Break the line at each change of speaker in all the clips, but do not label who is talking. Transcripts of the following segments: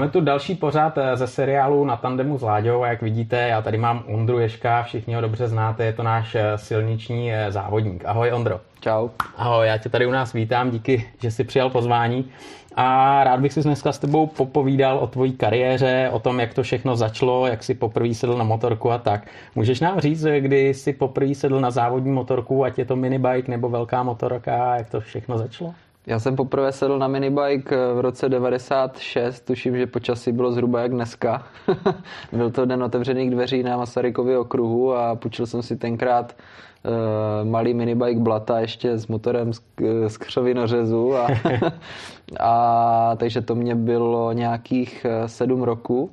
Máme tu další pořád eh, ze seriálu na tandemu s Láďou a jak vidíte, já tady mám Ondru Ješka, všichni ho dobře znáte, je to náš eh, silniční eh, závodník. Ahoj Ondro.
Čau.
Ahoj, já tě tady u nás vítám, díky, že jsi přijal pozvání. A rád bych si dneska s tebou popovídal o tvojí kariéře, o tom, jak to všechno začalo, jak jsi poprvé sedl na motorku a tak. Můžeš nám říct, kdy jsi poprvé sedl na závodní motorku, ať je to minibike nebo velká motorka, jak to všechno začalo?
Já jsem poprvé sedl na minibike v roce 96, tuším, že počasí bylo zhruba jak dneska. Byl to den otevřených dveří na Masarykově okruhu a půjčil jsem si tenkrát uh, malý minibike Blata ještě s motorem z, z křovinořezu a, a takže to mě bylo nějakých eh, sedm roků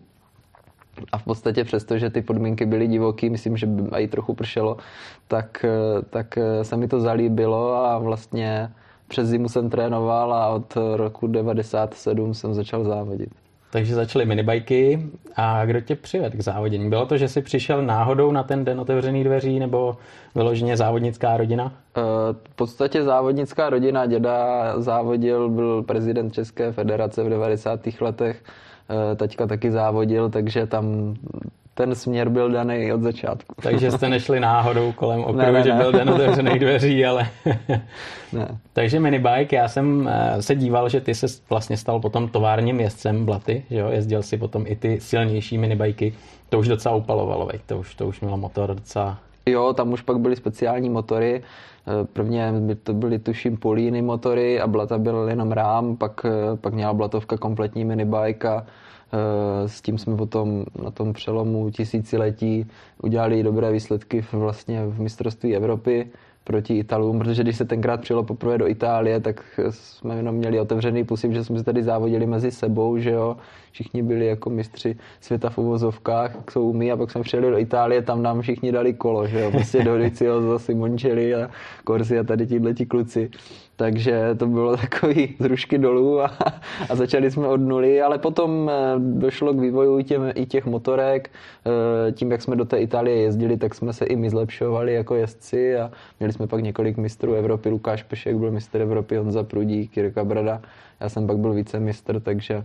a v podstatě přesto, že ty podmínky byly divoký, myslím, že by i trochu pršelo, tak, eh, tak se mi to zalíbilo a vlastně přes zimu jsem trénoval a od roku 97 jsem začal závodit.
Takže začaly minibajky a kdo tě přived k závodění? Bylo to, že jsi přišel náhodou na ten den otevřených dveří nebo vyloženě závodnická rodina?
Eh, v podstatě závodnická rodina. Děda závodil, byl prezident České federace v 90. letech. Eh, taťka taky závodil, takže tam ten směr byl daný od začátku.
Takže jste nešli náhodou kolem okruhu, ne, ne, že ne. byl den otevřených dveří, ale... ne. Takže minibike, já jsem eh, se díval, že ty se vlastně stal potom továrním jezdcem Blaty, že jo? jezdil si potom i ty silnější minibajky. To už docela upalovalo, veď? To, už, to už mělo motor docela...
Jo, tam už pak byly speciální motory. Eh, prvně to byly tuším políny motory a Blata byl jenom rám, pak, eh, pak měla Blatovka kompletní minibike a s tím jsme potom na tom přelomu tisíciletí udělali dobré výsledky vlastně v mistrovství Evropy proti Italům, protože když se tenkrát přijelo poprvé do Itálie, tak jsme jenom měli otevřený pusy, že jsme se tady závodili mezi sebou, že jo. Všichni byli jako mistři světa v uvozovkách, jak jsou my, a pak jsme přijeli do Itálie, tam nám všichni dali kolo, že jo. Prostě do Diciozo, Simoncelli a Corsi a tady ti kluci. Takže to bylo takový z rušky dolů a, a začali jsme od nuly, ale potom eh, došlo k vývoju těm, i těch motorek. Eh, tím, jak jsme do té Itálie jezdili, tak jsme se i my zlepšovali jako jezdci a měli jsme pak několik mistrů Evropy. Lukáš Pešek byl mistr Evropy, Honza Prudík, Jirka Brada. Já jsem pak byl vícemistr, takže,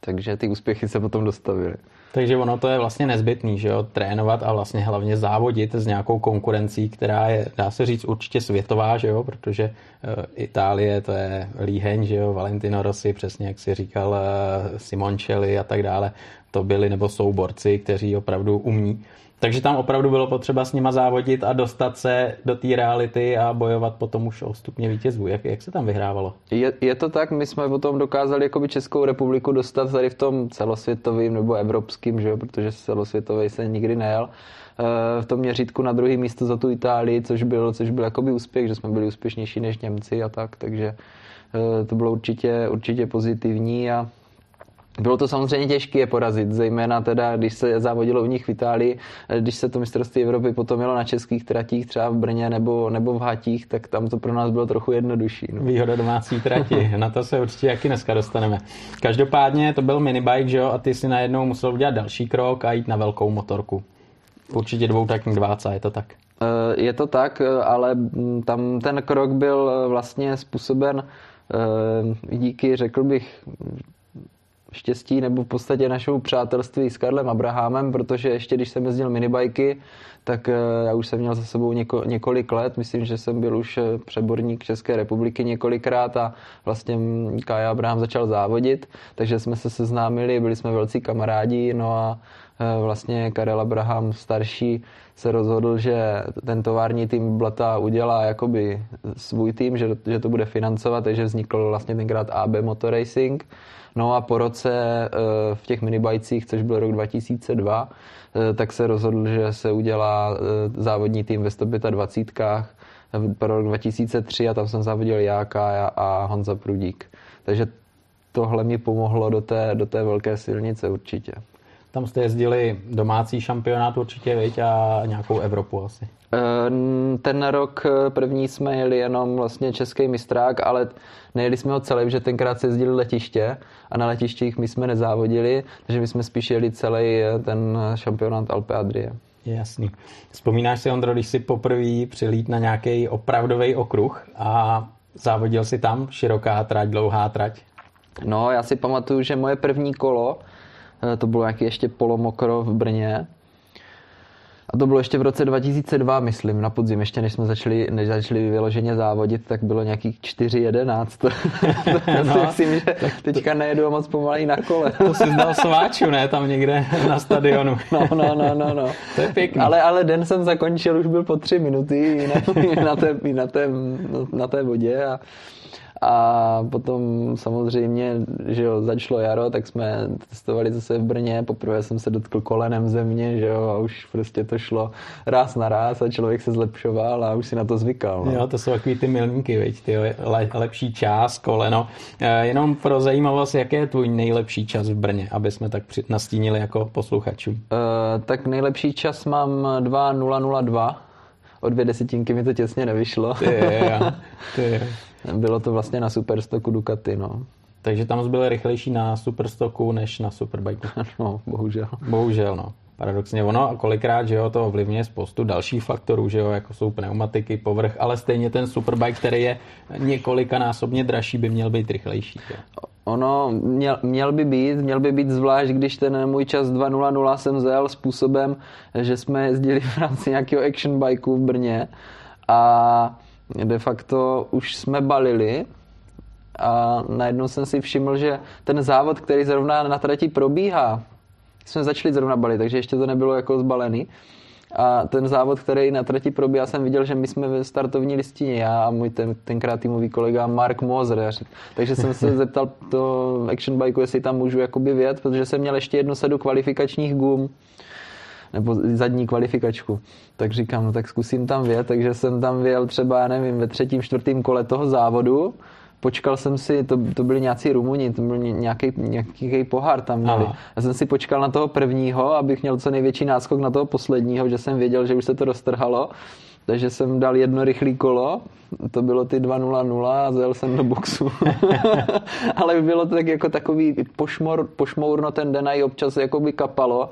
takže ty úspěchy se potom dostavily.
Takže ono to je vlastně nezbytný, že jo, trénovat a vlastně hlavně závodit s nějakou konkurencí, která je, dá se říct, určitě světová, že jo, protože uh, Itálie to je líheň, že jo, Valentino Rossi, přesně jak si říkal, uh, Simoncelli a tak dále, to byli nebo jsou borci, kteří opravdu umí. Takže tam opravdu bylo potřeba s nima závodit a dostat se do té reality a bojovat potom už o stupně vítězů. Jak, jak se tam vyhrávalo?
Je, je to tak, my jsme potom dokázali jakoby Českou republiku dostat tady v tom celosvětovým nebo evropským, že jo, protože celosvětový se nikdy nejel eh, v tom měřítku na druhý místo za tu Itálii, což byl, což byl jakoby úspěch, že jsme byli úspěšnější než Němci a tak, takže eh, to bylo určitě, určitě pozitivní a bylo to samozřejmě těžké je porazit, zejména teda, když se závodilo u nich v Itálii, když se to mistrovství Evropy potom mělo na českých tratích, třeba v Brně nebo, nebo v Hatích, tak tam to pro nás bylo trochu jednodušší.
No. Výhoda domácí trati, na to se určitě jaký dneska dostaneme. Každopádně to byl minibike, že jo, a ty si najednou musel udělat další krok a jít na velkou motorku. Určitě dvoutakní dváca, je to tak?
Eh, je to tak, ale tam ten krok byl vlastně způsoben eh, díky, řekl bych, štěstí nebo v podstatě našou přátelství s Karlem Abrahamem, protože ještě když jsem jezdil minibajky, tak eh, já už jsem měl za sebou něko, několik let, myslím, že jsem byl už eh, přeborník České republiky několikrát a vlastně Kaja Abraham začal závodit, takže jsme se seznámili, byli jsme velcí kamarádi, no a eh, vlastně Karel Abraham starší se rozhodl, že ten tovární tým Blata udělá jakoby svůj tým, že, že to bude financovat, takže vznikl vlastně tenkrát AB Motor Racing, No a po roce v těch minibajcích, což byl rok 2002, eh, tak se rozhodl, že se udělá eh, závodní tým ve 125 pro rok 2003 a tam jsem závodil já, Kája a Honza Prudík. Takže tohle mi pomohlo do té, do té velké silnice určitě.
Tam jste jezdili domácí šampionát určitě, viď, a nějakou Evropu asi.
Ten rok první jsme jeli jenom vlastně český mistrák, ale nejeli jsme ho celý, že tenkrát se jezdili letiště a na letištích my jsme nezávodili, takže my jsme spíš jeli celý ten šampionát Alpe Adrie.
Jasný. Vzpomínáš si, Ondro, když jsi poprvé přilít na nějaký opravdový okruh a závodil si tam široká trať, dlouhá trať?
No, já si pamatuju, že moje první kolo, eh, to bylo nějaký ještě polomokro v Brně, a to bylo ještě v roce 2002, myslím, na podzim, ještě než jsme začali, než začali vyloženě závodit, tak bylo nějakých 4.11. no, si myslím, že teďka nejedu moc pomalej na kole.
to si zdal sváču, ne? Tam někde na stadionu.
no, no, no, no, no.
To je pěkný.
Ale, ale den jsem zakončil, už byl po tři minuty na, na, té, na, té, na té vodě a a potom samozřejmě, že jo, začalo jaro, tak jsme testovali zase v Brně. Poprvé jsem se dotkl kolenem země, že jo, a už prostě to šlo ráz na ráz a člověk se zlepšoval a už si na to zvykal. No.
Jo, to jsou takový ty milníky, veď, ty le, lepší čas, koleno. E, jenom pro zajímavost, jaký je tvůj nejlepší čas v Brně, aby jsme tak nastínili jako posluchačům?
E, tak nejlepší čas mám 2.002 o dvě desetinky mi to těsně nevyšlo.
Ty, jo, ty.
Bylo to vlastně na Superstoku Ducati, no.
Takže tam byl rychlejší na Superstoku než na Superbike.
No, bohužel.
Bohužel, no. Paradoxně ono a kolikrát, že jo, to ovlivňuje spoustu dalších faktorů, že jo, jako jsou pneumatiky, povrch, ale stejně ten superbike, který je několikanásobně dražší, by měl být rychlejší. Jo.
Ono měl, měl by být, měl by být zvlášť, když ten můj čas 2.00 jsem zel způsobem, že jsme jezdili v rámci nějakého action bikeu v Brně a de facto už jsme balili a najednou jsem si všiml, že ten závod, který zrovna na trati probíhá, jsme začali zrovna balit, takže ještě to nebylo jako zbalený. A ten závod, který na trati probíhá, jsem viděl, že my jsme ve startovní listině, já a můj ten, tenkrát týmový kolega Mark Moser. Takže jsem se zeptal to Action Bike, jestli tam můžu jakoby vět, protože jsem měl ještě jednu sedu kvalifikačních gum nebo zadní kvalifikačku. Tak říkám, no tak zkusím tam vět, takže jsem tam věl třeba, já nevím, ve třetím, čtvrtém kole toho závodu, počkal jsem si, to, to byli nějací Rumuni, to byl nějaký, nějaký pohár tam měli. Aha. Já jsem si počkal na toho prvního, abych měl co největší náskok na toho posledního, že jsem věděl, že už se to roztrhalo. Takže jsem dal jedno rychlé kolo, to bylo ty 2.00 a zjel jsem do boxu. Ale bylo to tak jako takový pošmor, pošmourno ten den a i občas jako by kapalo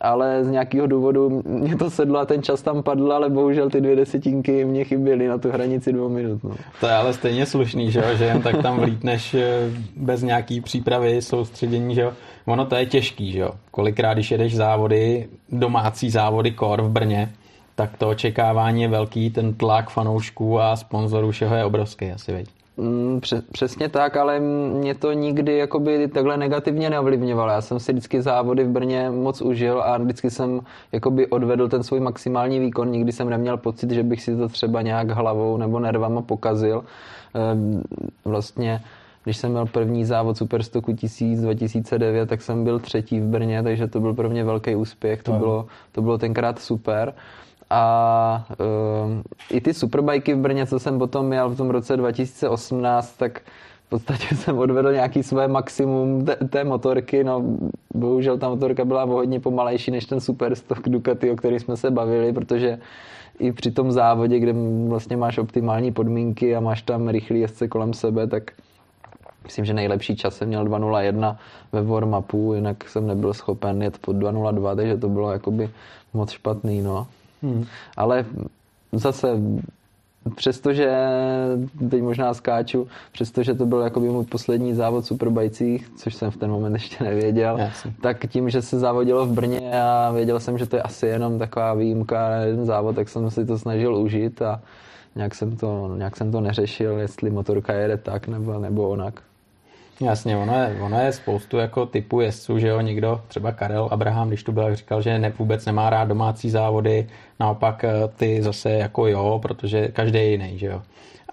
ale z nějakého důvodu mě to sedlo a ten čas tam padl, ale bohužel ty dvě desetinky mě chyběly na tu hranici dvou minut. No.
To je ale stejně slušný, že, že jen tak tam vlítneš eh, bez nějaký přípravy, soustředění, že Ono to je těžký, že jo. Kolikrát, když jedeš závody, domácí závody kor v Brně, tak to očekávání je velký, ten tlak fanoušků a sponzorů všeho je obrovský asi, veď.
Mm, přesně tak, ale mě to nikdy jakoby takhle negativně neovlivňovalo. Já jsem si vždycky závody v Brně moc užil a vždycky jsem jakoby odvedl ten svůj maximální výkon. Nikdy jsem neměl pocit, že bych si to třeba nějak hlavou nebo nervama pokazil. Ehm, vlastně když jsem měl první závod Superstoku 1000 2009, tak jsem byl třetí v Brně, takže to byl pro mě velký úspěch. To, bylo, to bylo tenkrát super a uh, i ty superbajky v Brně, co jsem potom měl v tom roce 2018, tak v podstatě jsem odvedl nějaký své maximum té, té motorky, no bohužel ta motorka byla hodně pomalejší než ten Superstock Ducati, o který jsme se bavili, protože i při tom závodě, kde vlastně máš optimální podmínky a máš tam rychlý jezdce kolem sebe, tak myslím, že nejlepší čas jsem měl 2.01 ve warm-upu, jinak jsem nebyl schopen jet pod 2.02, takže to bylo jakoby moc špatný, no. Hmm. Ale zase přestože, teď možná skáču, přestože to byl jakoby můj poslední závod superbajcích, což jsem v ten moment ještě nevěděl, Jasně. tak tím, že se závodilo v Brně a věděl jsem, že to je asi jenom taková výjimka na jeden závod, tak jsem si to snažil užít a nějak jsem to, nějak jsem to neřešil, jestli motorka jede tak nebo, nebo onak.
Jasně, ono je, ono je spoustu jako typů jezdců, že jo, někdo, třeba Karel Abraham, když tu byl, říkal, že ne, vůbec nemá rád domácí závody, naopak eh, ty zase jako jo, protože každý je jiný, že jo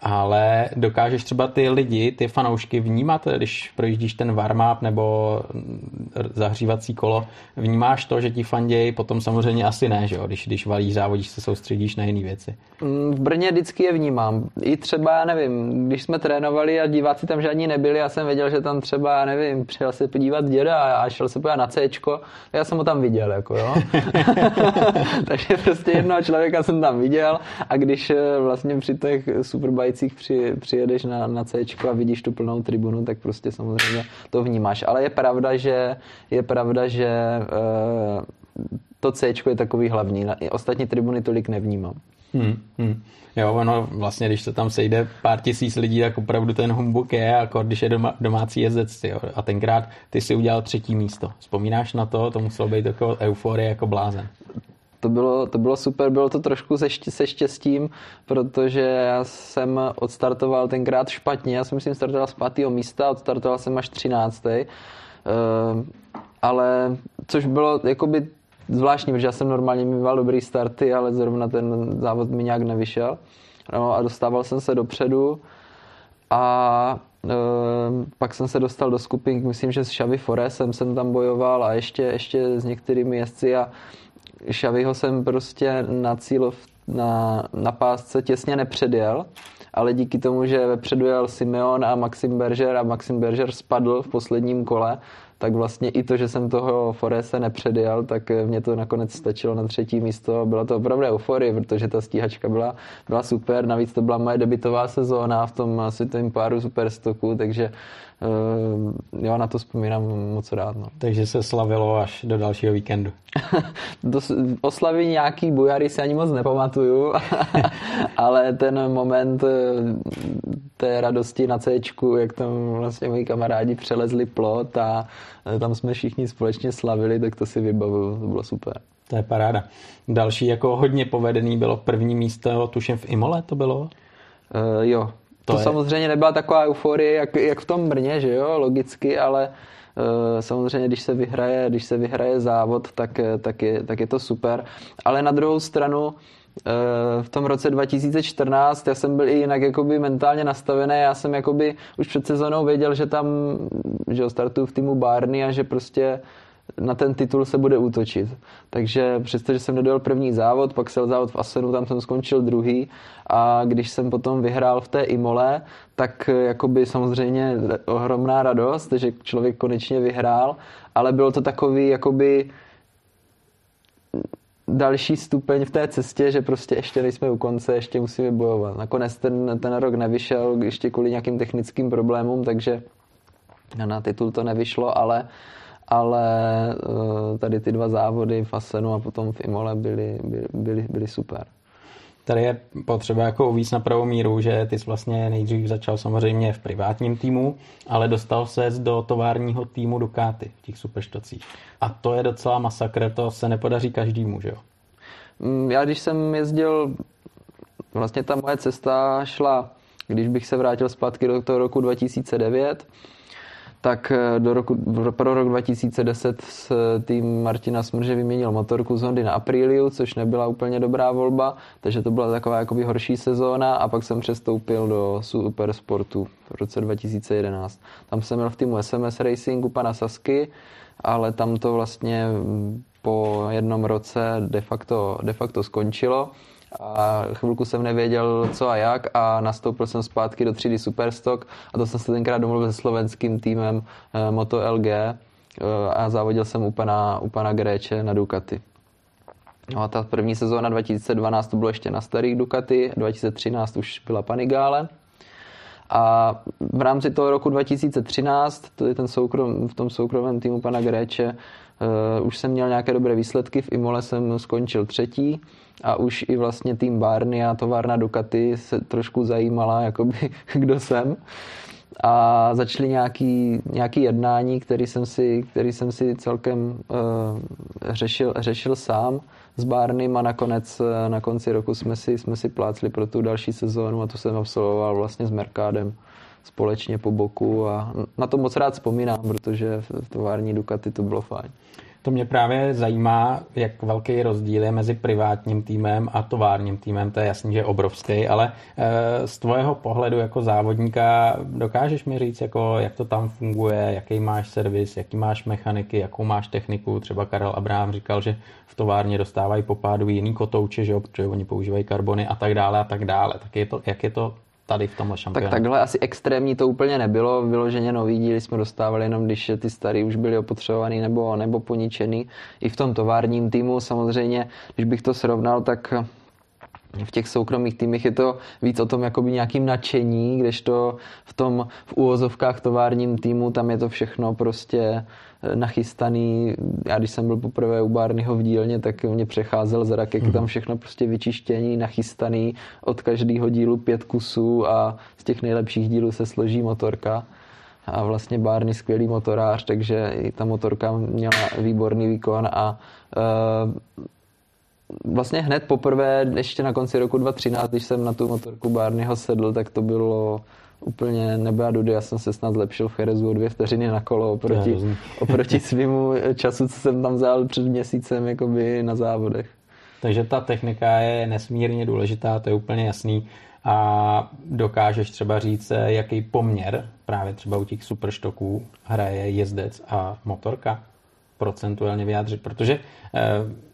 ale dokážeš třeba ty lidi, ty fanoušky vnímat, když projíždíš ten warm-up nebo zahřívací kolo, vnímáš to, že ti fandějí, potom samozřejmě asi ne, že jo? Když, když valíš závodíš, se soustředíš na jiné věci.
Mm, v Brně vždycky je vnímám. I třeba, já nevím, když jsme trénovali a diváci tam žádní nebyli, já jsem věděl, že tam třeba, já nevím, přijel se podívat děda a šel se podívat na C, já jsem ho tam viděl, jako jo. Takže prostě jednoho člověka jsem tam viděl a když eh, vlastně při těch superbike Vrběticích při, přijedeš na, na C a vidíš tu plnou tribunu, tak prostě samozřejmě to vnímáš. Ale je pravda, že, je pravda, že e, to C je takový hlavní. Ostatní tribuny tolik nevnímám.
Hmm, hmm. Jo, ono vlastně, když se tam sejde pár tisíc lidí, tak opravdu ten humbuk je, jako když je doma, domácí jezdec. Jo. A tenkrát ty si udělal třetí místo. Vzpomínáš na to? To muselo být jako euforie jako blázen.
To bylo, to bylo super, bylo to trošku se, štěstím, se štěstím, protože já jsem odstartoval tenkrát špatně, já jsem myslím startoval z pátého místa, odstartoval jsem až třináctý. Uh, ale což bylo jakoby zvláštní, protože já jsem normálně mýval dobrý starty, ale zrovna ten závod mi nějak nevyšel. No a dostával jsem se dopředu a e, pak jsem se dostal do skupin, myslím, že s Xavi Foresem jsem tam bojoval a ještě, ještě s některými jezdci a Xaviho jsem prostě na cíl na, na pásce těsně nepředjel, ale díky tomu, že vepředu jel Simeon a Maxim Berger a Maxim Berger spadl v posledním kole, tak vlastně i to, že jsem toho Forese nepředjel, tak mě to nakonec stačilo na třetí místo. Byla to opravdu euforie, protože ta stíhačka byla, byla super. Navíc to byla moje debitová sezóna v tom světovém páru Superstoku, takže jo, na to vzpomínám moc rád. No.
Takže se slavilo až do dalšího víkendu.
do, oslavy nějaký bujary si ani moc nepamatuju, ale ten moment eh, té radosti na C, jak tam vlastně moji kamarádi přelezli plot a eh, tam jsme všichni společně slavili, tak to si vybavuju, to bylo super.
To je paráda. Další jako hodně povedený bylo první místo, tuším v Imole to bylo? Uh,
jo, to, to je... samozřejmě nebyla taková euforie, jak, jak v tom Brně, že jo, logicky, ale uh, samozřejmě, když se vyhraje, když se vyhraje závod, tak, tak, je, tak je to super. Ale na druhou stranu, Eh, v tom roce 2014 já jsem byl i jinak jakoby mentálně nastavený, já jsem jakoby už před sezónou věděl, že tam že startuju v týmu Barney a že prostě na ten titul se bude útočit. Takže přestože jsem nedojel první závod, pak se závod v Asenu, tam jsem skončil druhý a když jsem potom vyhrál v té Imole, tak jakoby samozřejmě ohromná radost, že člověk konečně vyhrál, ale bylo to takový jakoby další stupeň v té cestě, že prostě ještě nejsme u konce, ještě musíme bojovat. Nakonec ten, ten rok nevyšel ještě kvůli nějakým technickým problémům, takže na titul to nevyšlo, ale ale eh, tady ty dva závody v Asenu a potom v Imole byly, byly, byly, byly super.
Tady je potřeba jako uvíc na pravou míru, že ty jsi vlastně nejdřív začal samozřejmě v privátním týmu, ale dostal se do továrního týmu Ducati v těch superštocích. A to je docela masakr, to se nepodaří každému, že jo?
Mm, já když jsem jezdil, vlastně ta moje cesta šla, když bych se vrátil zpátky do toho roku 2009, tak eh, do roku, pro rok 2010 s tým Martina Smrže vyměnil motorku z Hondy na Apriliu, což nebyla úplně dobrá volba, takže to byla taková jakoby horší sezóna a pak jsem přestoupil do Supersportu v roce 2011. Tam jsem měl v týmu SMS Racingu pana Sasky, ale tam to vlastně po jednom roce de facto, de facto skončilo a chvilku jsem nevěděl co a jak a nastoupil jsem zpátky do 3D Superstock a to jsem se tenkrát domluvil se slovenským týmem eh, Moto LG eh, a závodil jsem u pana, u pana Gréče na Ducati. No a ta první sezóna 2012 to bylo ještě na starých Ducati, 2013 už byla Panigale. A v rámci toho roku 2013, to je ten soukrom, v tom soukromém týmu pana Gréče, uh, už jsem měl nějaké dobré výsledky. V Imole jsem skončil třetí a už i vlastně tým Barney a továrna Ducati se trošku zajímala, jakoby, kdo jsem. A začaly nějaký, nějaký jednání, který jsem si, který jsem si celkem uh, řešil, řešil sám s Barneym a nakonec uh, na konci roku jsme si, jsme si plácli pro tu další sezónu a to jsem absolvoval vlastně s Merkádem společně po boku a na to moc rád vzpomínám, protože v tovární Ducati to bylo fajn.
To mě právě zajímá, jak velký rozdíl je mezi privátním týmem a továrním týmem. To je jasný, že je obrovský, ale eh, z tvého pohledu jako závodníka dokážeš mi říct, jako, jak to tam funguje, jaký máš servis, jaký máš mechaniky, jakou máš techniku. Třeba Karel Abraham říkal, že v továrně dostávají po pádu jiný kotouče, že jo, protože oni používají karbony a tak dále a tak dále. Tak je to, jak je to tady v tomhle šampionátu.
Tak takhle asi extrémní to úplně nebylo. Vyloženě nový díly jsme dostávali jenom, když ty starý už byly opotřebovaný nebo, nebo poničený. I v tom továrním týmu samozřejmě, když bych to srovnal, tak v těch soukromých týmech je to víc o tom jakoby nějakým nadšení, kdežto v tom v úvozovkách továrním týmu tam je to všechno prostě eh, nachystaný. Já když jsem byl poprvé u Barneyho v dílně, tak mě přecházel z rakek, mm. tam všechno prostě vyčištění, nachystaný, od každého dílu pět kusů a z těch nejlepších dílů se složí motorka. A vlastně Barney skvělý motorář, takže i ta motorka měla výborný výkon a uh, vlastně hned poprvé, ještě na konci roku 2013, když jsem na tu motorku Barneyho sedl, tak to bylo úplně nebe a dudy. Já jsem se snad zlepšil v Cherezu o dvě vteřiny na kolo oproti, oproti svýmu času, co jsem tam vzal před měsícem jakoby na závodech.
Takže ta technika je nesmírně důležitá, to je úplně jasný. A dokážeš třeba říct, jaký poměr právě třeba u těch superštoků hraje jezdec a motorka? Procentuálně vyjádřit, protože eh,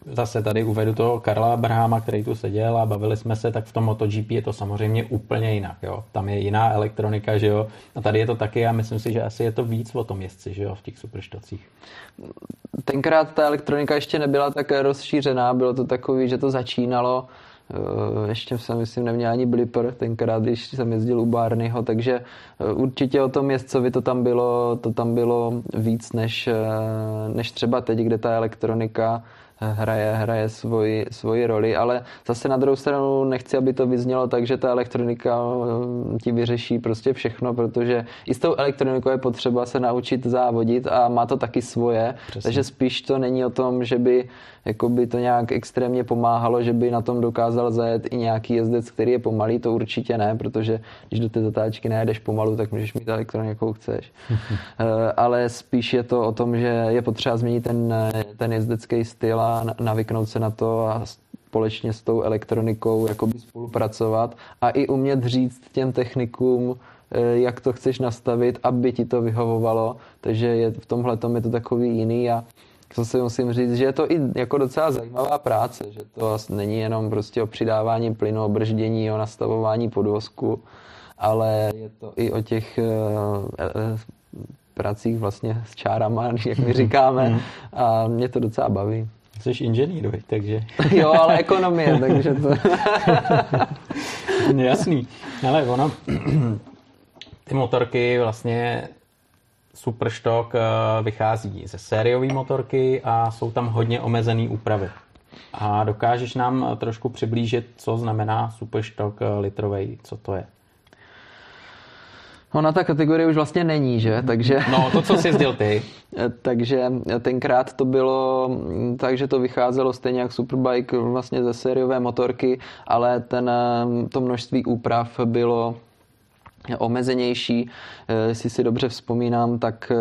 zase tady uvedu toho Karla Abrahama, který tu seděl a bavili jsme se, tak v tom MotoGP je to samozřejmě úplně jinak, jo. Tam je jiná elektronika, že jo. A tady je to taky a myslím si, že asi je to víc o tom jezdci, že jo, v těch superštocích.
Tenkrát ta elektronika ještě nebyla tak rozšířená, bylo to takový, že to začínalo ještě jsem, myslím, neměl ani blipper tenkrát, když jsem jezdil u Barneyho, takže eh, určitě o tom jezdcovi to tam bylo, to tam bylo víc než, eh, než třeba teď, kde ta elektronika hraje, hraje svoji, svoji roli, ale zase na druhou stranu nechci, aby to vyznělo tak, že ta elektronika eh, ti vyřeší prostě všechno, protože i s tou elektronikou je potřeba se naučit závodit a má to taky svoje, Přesně. takže spíš to není o tom, že by jakoby to nějak extrémně pomáhalo, že by na tom dokázal zajet i nějaký jezdec, který je pomalý, to určitě ne, protože když do té zatáčky nejedeš pomalu, tak můžeš mít elektroniku, jakou chceš. Eh, ale spíš je to o tom, že je potřeba změnit ten, ten jezdecký styl a navyknout se na to a společně s tou elektronikou jakoby spolupracovat a i umět říct těm technikům, eh, jak to chceš nastavit, aby ti to vyhovovalo. Takže je, v tomhle tom je to takový jiný a zase musím říct, že je to i jako docela zajímavá práce, že to není jenom prostě o přidávání plynu, o brždění, o nastavování podvozku, ale je to i o těch uh, pracích vlastně s čárama, jak my říkáme mhm. a mě to docela baví.
Jsi inženýr, takže...
jo, ale ekonomie, takže to...
Jasný. Ale ono, ty motorky vlastně Superstock eh, vychází ze sériové motorky a jsou tam hodně omezené úpravy. A dokážeš nám trošku přiblížit, co znamená Superstock eh, litrový, co to je?
Ona ta kategorie už vlastně není, že? Takže...
No, to, co jsi jezdil ty.
takže tenkrát to bylo tak, že to vycházelo stejně jak Superbike vlastně ze sériové motorky, ale ten, to množství úprav bylo omezenější. Jestli si dobře vzpomínám, tak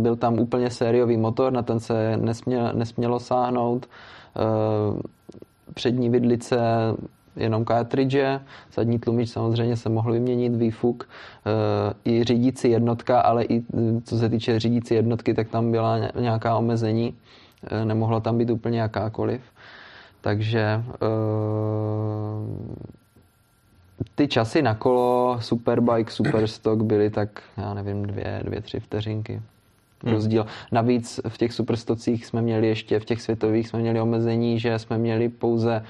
byl tam úplně sériový motor, na ten se nesmělo, nesmělo sáhnout. Přední vidlice jenom cartridge, zadní tlumič samozřejmě se mohl vyměnit, výfuk, eh, i řídící jednotka, ale i eh, co se týče řídící jednotky, tak tam byla nějaká omezení, eh, nemohla tam být úplně jakákoliv. Takže ty časy na kolo Superbike, Superstock byly tak, já nevím, dvě, dvě tři vteřinky hmm. Navíc v těch superstocích jsme měli ještě, v těch světových jsme měli omezení, že jsme měli pouze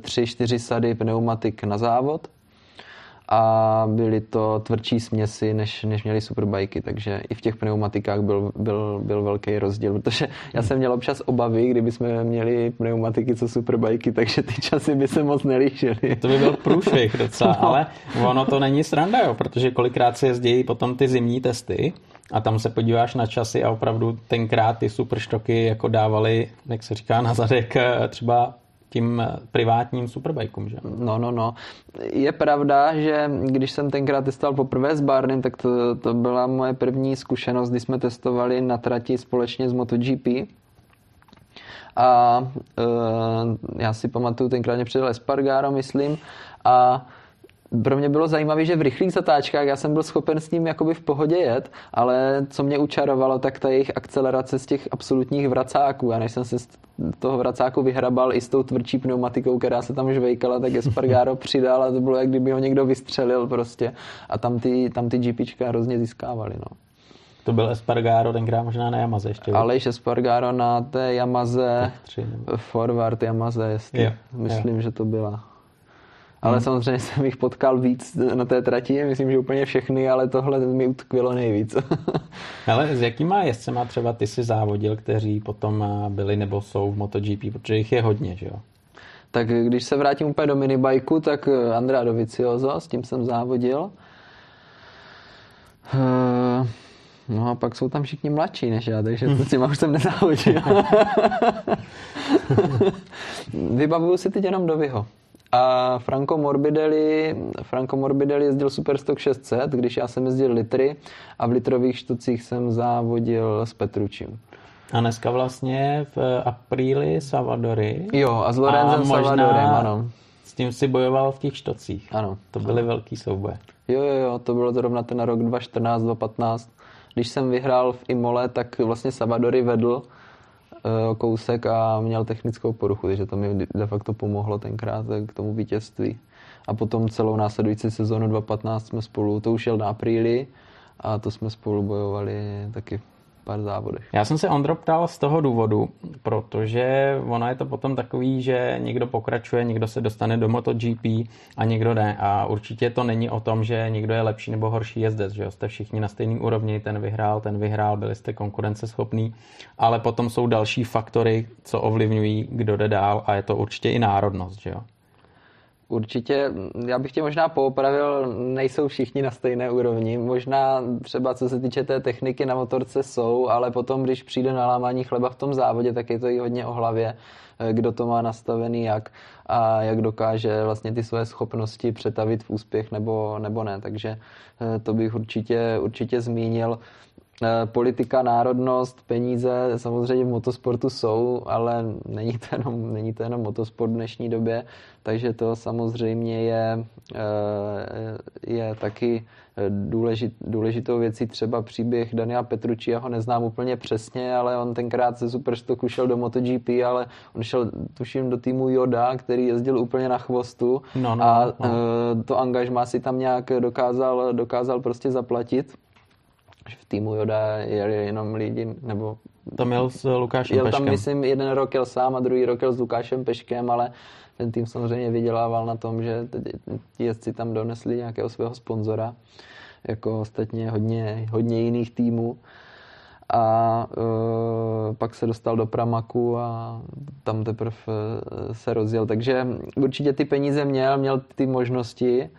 tři, čtyři sady pneumatik na závod a byly to tvrdší směsi, než, než měli superbajky, takže i v těch pneumatikách byl, byl, byl velký rozdíl, protože já jsem měl občas obavy, kdyby jsme měli pneumatiky co superbajky, takže ty časy by se moc nelíšily.
To by byl průšvih docela, no. ale ono to není sranda, jo, protože kolikrát se jezdí potom ty zimní testy a tam se podíváš na časy a opravdu tenkrát ty superštoky jako dávali, jak se říká, na zadek eh, třeba tím eh, privátním superbajkům, že?
No, no, no. Je pravda, že když jsem tenkrát testoval poprvé s Barnem, tak to, to byla moje první zkušenost, kdy jsme testovali na trati společně s MotoGP. A uh, já si pamatuju, tenkrát mě přidal Espargaro, myslím, a pro mě bylo zajímavé, že v rychlých zatáčkách já jsem byl schopen s ním jakoby v pohodě jet, ale co mě učarovalo, tak ta jejich akcelerace z těch absolutních vracáků. A než jsem se z toho vracáku vyhrabal i s tou tvrdší pneumatikou, která se tam žvejkala, tak Espargaro přidal a to bylo, jak kdyby ho někdo vystřelil prostě. A tam ty, tam ty GPčka hrozně získávali. No.
To byl Espargaro tenkrát možná na Yamaze ještě.
Aleš Espargaro na té Yamaze, forward Yamaze, jestli. Jo, myslím, jo. že to byla. Ale hmm. samozřejmě jsem jich potkal víc na té trati, myslím, že úplně všechny, ale tohle mi utkvělo nejvíc.
ale s jakýma jezdcema třeba ty si závodil, kteří potom byli nebo jsou v MotoGP, protože jich je hodně, že jo?
Tak když se vrátím úplně do minibajku, tak Andrea Doviciozo, s tím jsem závodil. Uh, No a pak jsou tam všichni mladší než já, takže to si už jsem nezávodil. Vybavuju si teď jenom do Vyho. A Franco Morbidelli, Franco Morbidelli jezdil Superstock 600, když já jsem jezdil litry a v litrových štocích jsem závodil s Petručím.
A dneska vlastně v apríli Savadory.
Jo, a s Lorenzem Savadorem, ano.
S tím si bojoval v těch štocích.
Ano.
To byly ano. velký souboje.
Jo, jo, jo, to bylo zrovna ten rok 2014, 2015 když jsem vyhrál v Imole, tak vlastně Savadory vedl kousek a měl technickou poruchu, takže to mi de facto pomohlo tenkrát k tomu vítězství. A potom celou následující sezónu 2015 jsme spolu, to už jel na apríli a to jsme spolu bojovali taky pár závodech.
Já jsem se Ondro ptal z toho důvodu, protože ono je to potom takový, že někdo pokračuje, někdo se dostane do MotoGP a někdo ne. A určitě to není o tom, že někdo je lepší nebo horší jezdec, že jste všichni na stejný úrovni, ten vyhrál, ten vyhrál, byli jste konkurenceschopný, ale potom jsou další faktory, co ovlivňují, kdo jde dál a je to určitě i národnost, že jo?
Určitě, já bych tě možná poopravil, nejsou všichni na stejné úrovni. Možná třeba co se týče té techniky na motorce jsou, ale potom, když přijde na lámání chleba v tom závodě, tak je to i hodně o hlavě, eh, kdo to má nastavený jak a jak dokáže vlastně ty své schopnosti přetavit v úspěch nebo, nebo ne. Takže eh, to bych určitě, určitě zmínil. Eh, politika, národnost, peníze samozřejmě v motosportu jsou, ale není to jenom, není to jenom motosport v dnešní době, takže to samozřejmě je, eh, je taky důležit, důležitou věcí třeba příběh Daniela Petruči, já ho neznám úplně přesně, ale on tenkrát ze Superstocku šel do MotoGP, ale on šel tuším do týmu Yoda, který jezdil úplně na chvostu no, no, a no. Eh, to angažmá si tam nějak dokázal, dokázal prostě zaplatit v týmu Joda jeli jenom lidi, nebo...
To měl s Lukášem
jel
Peškem.
tam, myslím, jeden rok jel sám a druhý rok jel s Lukášem Peškem, ale ten tým samozřejmě vydělával na tom, že ti jezdci tam donesli nějakého svého sponzora, jako ostatně hodně, hodně jiných týmů. A e, pak se dostal do Pramaku a tam teprve e, se rozjel. Takže určitě ty peníze měl, měl ty možnosti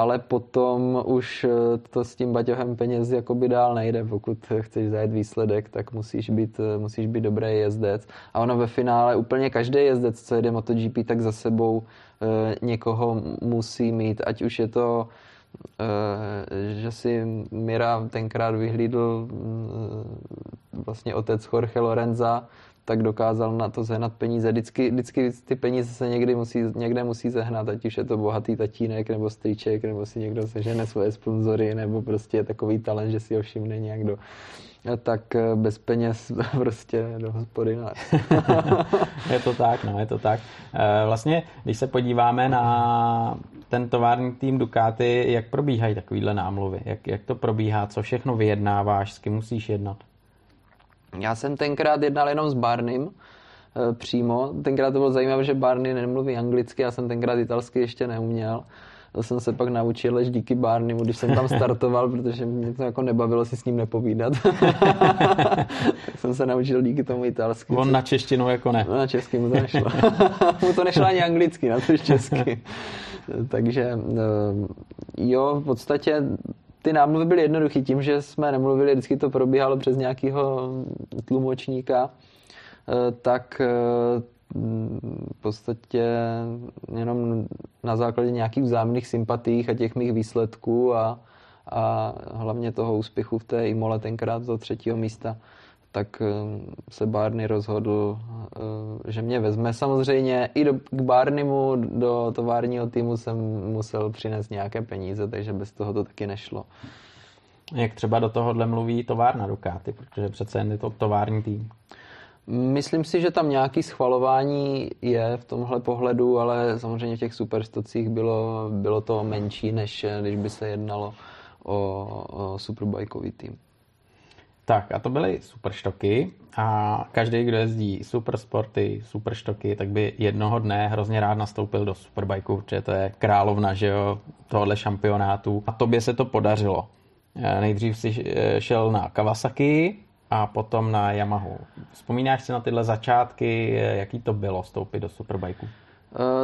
ale potom už eh, to s tím baťohem peněz jakoby dál nejde. Pokud chceš zajet výsledek, tak musíš být, eh, musíš být dobrý jezdec. A ono ve finále úplně každý jezdec, co jede MotoGP, tak za sebou e, někoho musí mít. Ať už je to že si Mira tenkrát vyhlídl e, vlastně otec Jorge Lorenza, tak dokázal na to zehnat peníze. Vždycky, vždycky ty peníze se někdy musí, někde musí zehnat, ať už je to bohatý tatínek nebo strýček, nebo si někdo sežene svoje sponzory, nebo prostě je takový talent, že si ho všimne někdo. Tak eh, bez peněz prostě do hospody ne.
je to tak, no, je to tak. Eh, vlastně, když se podíváme na ten tovární tým Ducati, jak probíhají takovýhle námluvy? Jak, jak to probíhá? Co všechno vyjednáváš? S kým musíš jednat?
Já jsem tenkrát jednal jenom s Barnym e, přímo. Tenkrát to bylo zajímavé, že Barney nemluví anglicky, já jsem tenkrát italsky ještě neuměl. To jsem se pak naučil až díky Barneymu, když jsem tam startoval, protože mě to jako nebavilo si s ním nepovídat. tak jsem se naučil díky tomu italsky.
On na češtinu jako ne.
No, na česky mu to nešlo. mu to nešlo ani anglicky, na to česky. Takže e, jo, v podstatě ty námluvy byly jednoduché tím, že jsme nemluvili, vždycky to probíhalo přes nějakého tlumočníka, eh, tak eh, v podstatě jenom na základě nějakých vzájemných sympatích a těch mých výsledků a, a hlavně toho úspěchu v té Imole tenkrát do třetího místa, tak eh, se Barney rozhodl, eh, že mě vezme. Samozřejmě i do, k Barneymu, do továrního týmu jsem musel přinést nějaké peníze, takže bez toho to taky nešlo.
Jak třeba do tohohle mluví továrna Ducati, protože přece jen je to tovární tým.
Myslím si, že tam nějaký schvalování je v tomhle pohledu, ale samozřejmě v těch superstocích bylo, bylo to menší, než když by se jednalo o, o superbajkový tým.
Tak a to byly superštoky a každý, kdo jezdí supersporty, superštoky, tak by jednoho dne hrozně rád nastoupil do superbajku, protože to je královna, že jo, tohohle šampionátu. A tobě se to podařilo. Eh, nejdřív si eh, šel na Kawasaki a potom na Yamahu. Vzpomínáš si na tyhle začátky, eh, jaký to bylo stoupit do superbajku?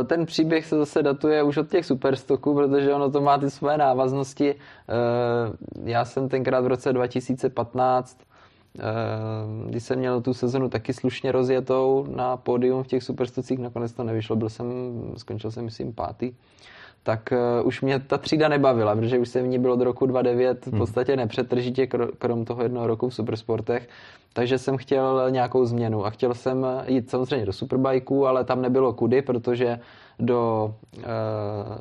Ten příběh se zase datuje už od těch superstoků, protože ono to má ty své návaznosti. Já jsem tenkrát v roce 2015 když jsem měl tu sezonu taky slušně rozjetou na pódium v těch superstocích, nakonec to nevyšlo, byl jsem, skončil jsem myslím pátý, tak uh, už mě ta třída nebavila, protože už jsem v ní byl od roku 2009 v hmm. podstatě nepřetržitě, krom toho jednoho roku v supersportech, takže jsem chtěl nějakou změnu a chtěl jsem jít samozřejmě do superbajku, ale tam nebylo kudy, protože do, uh,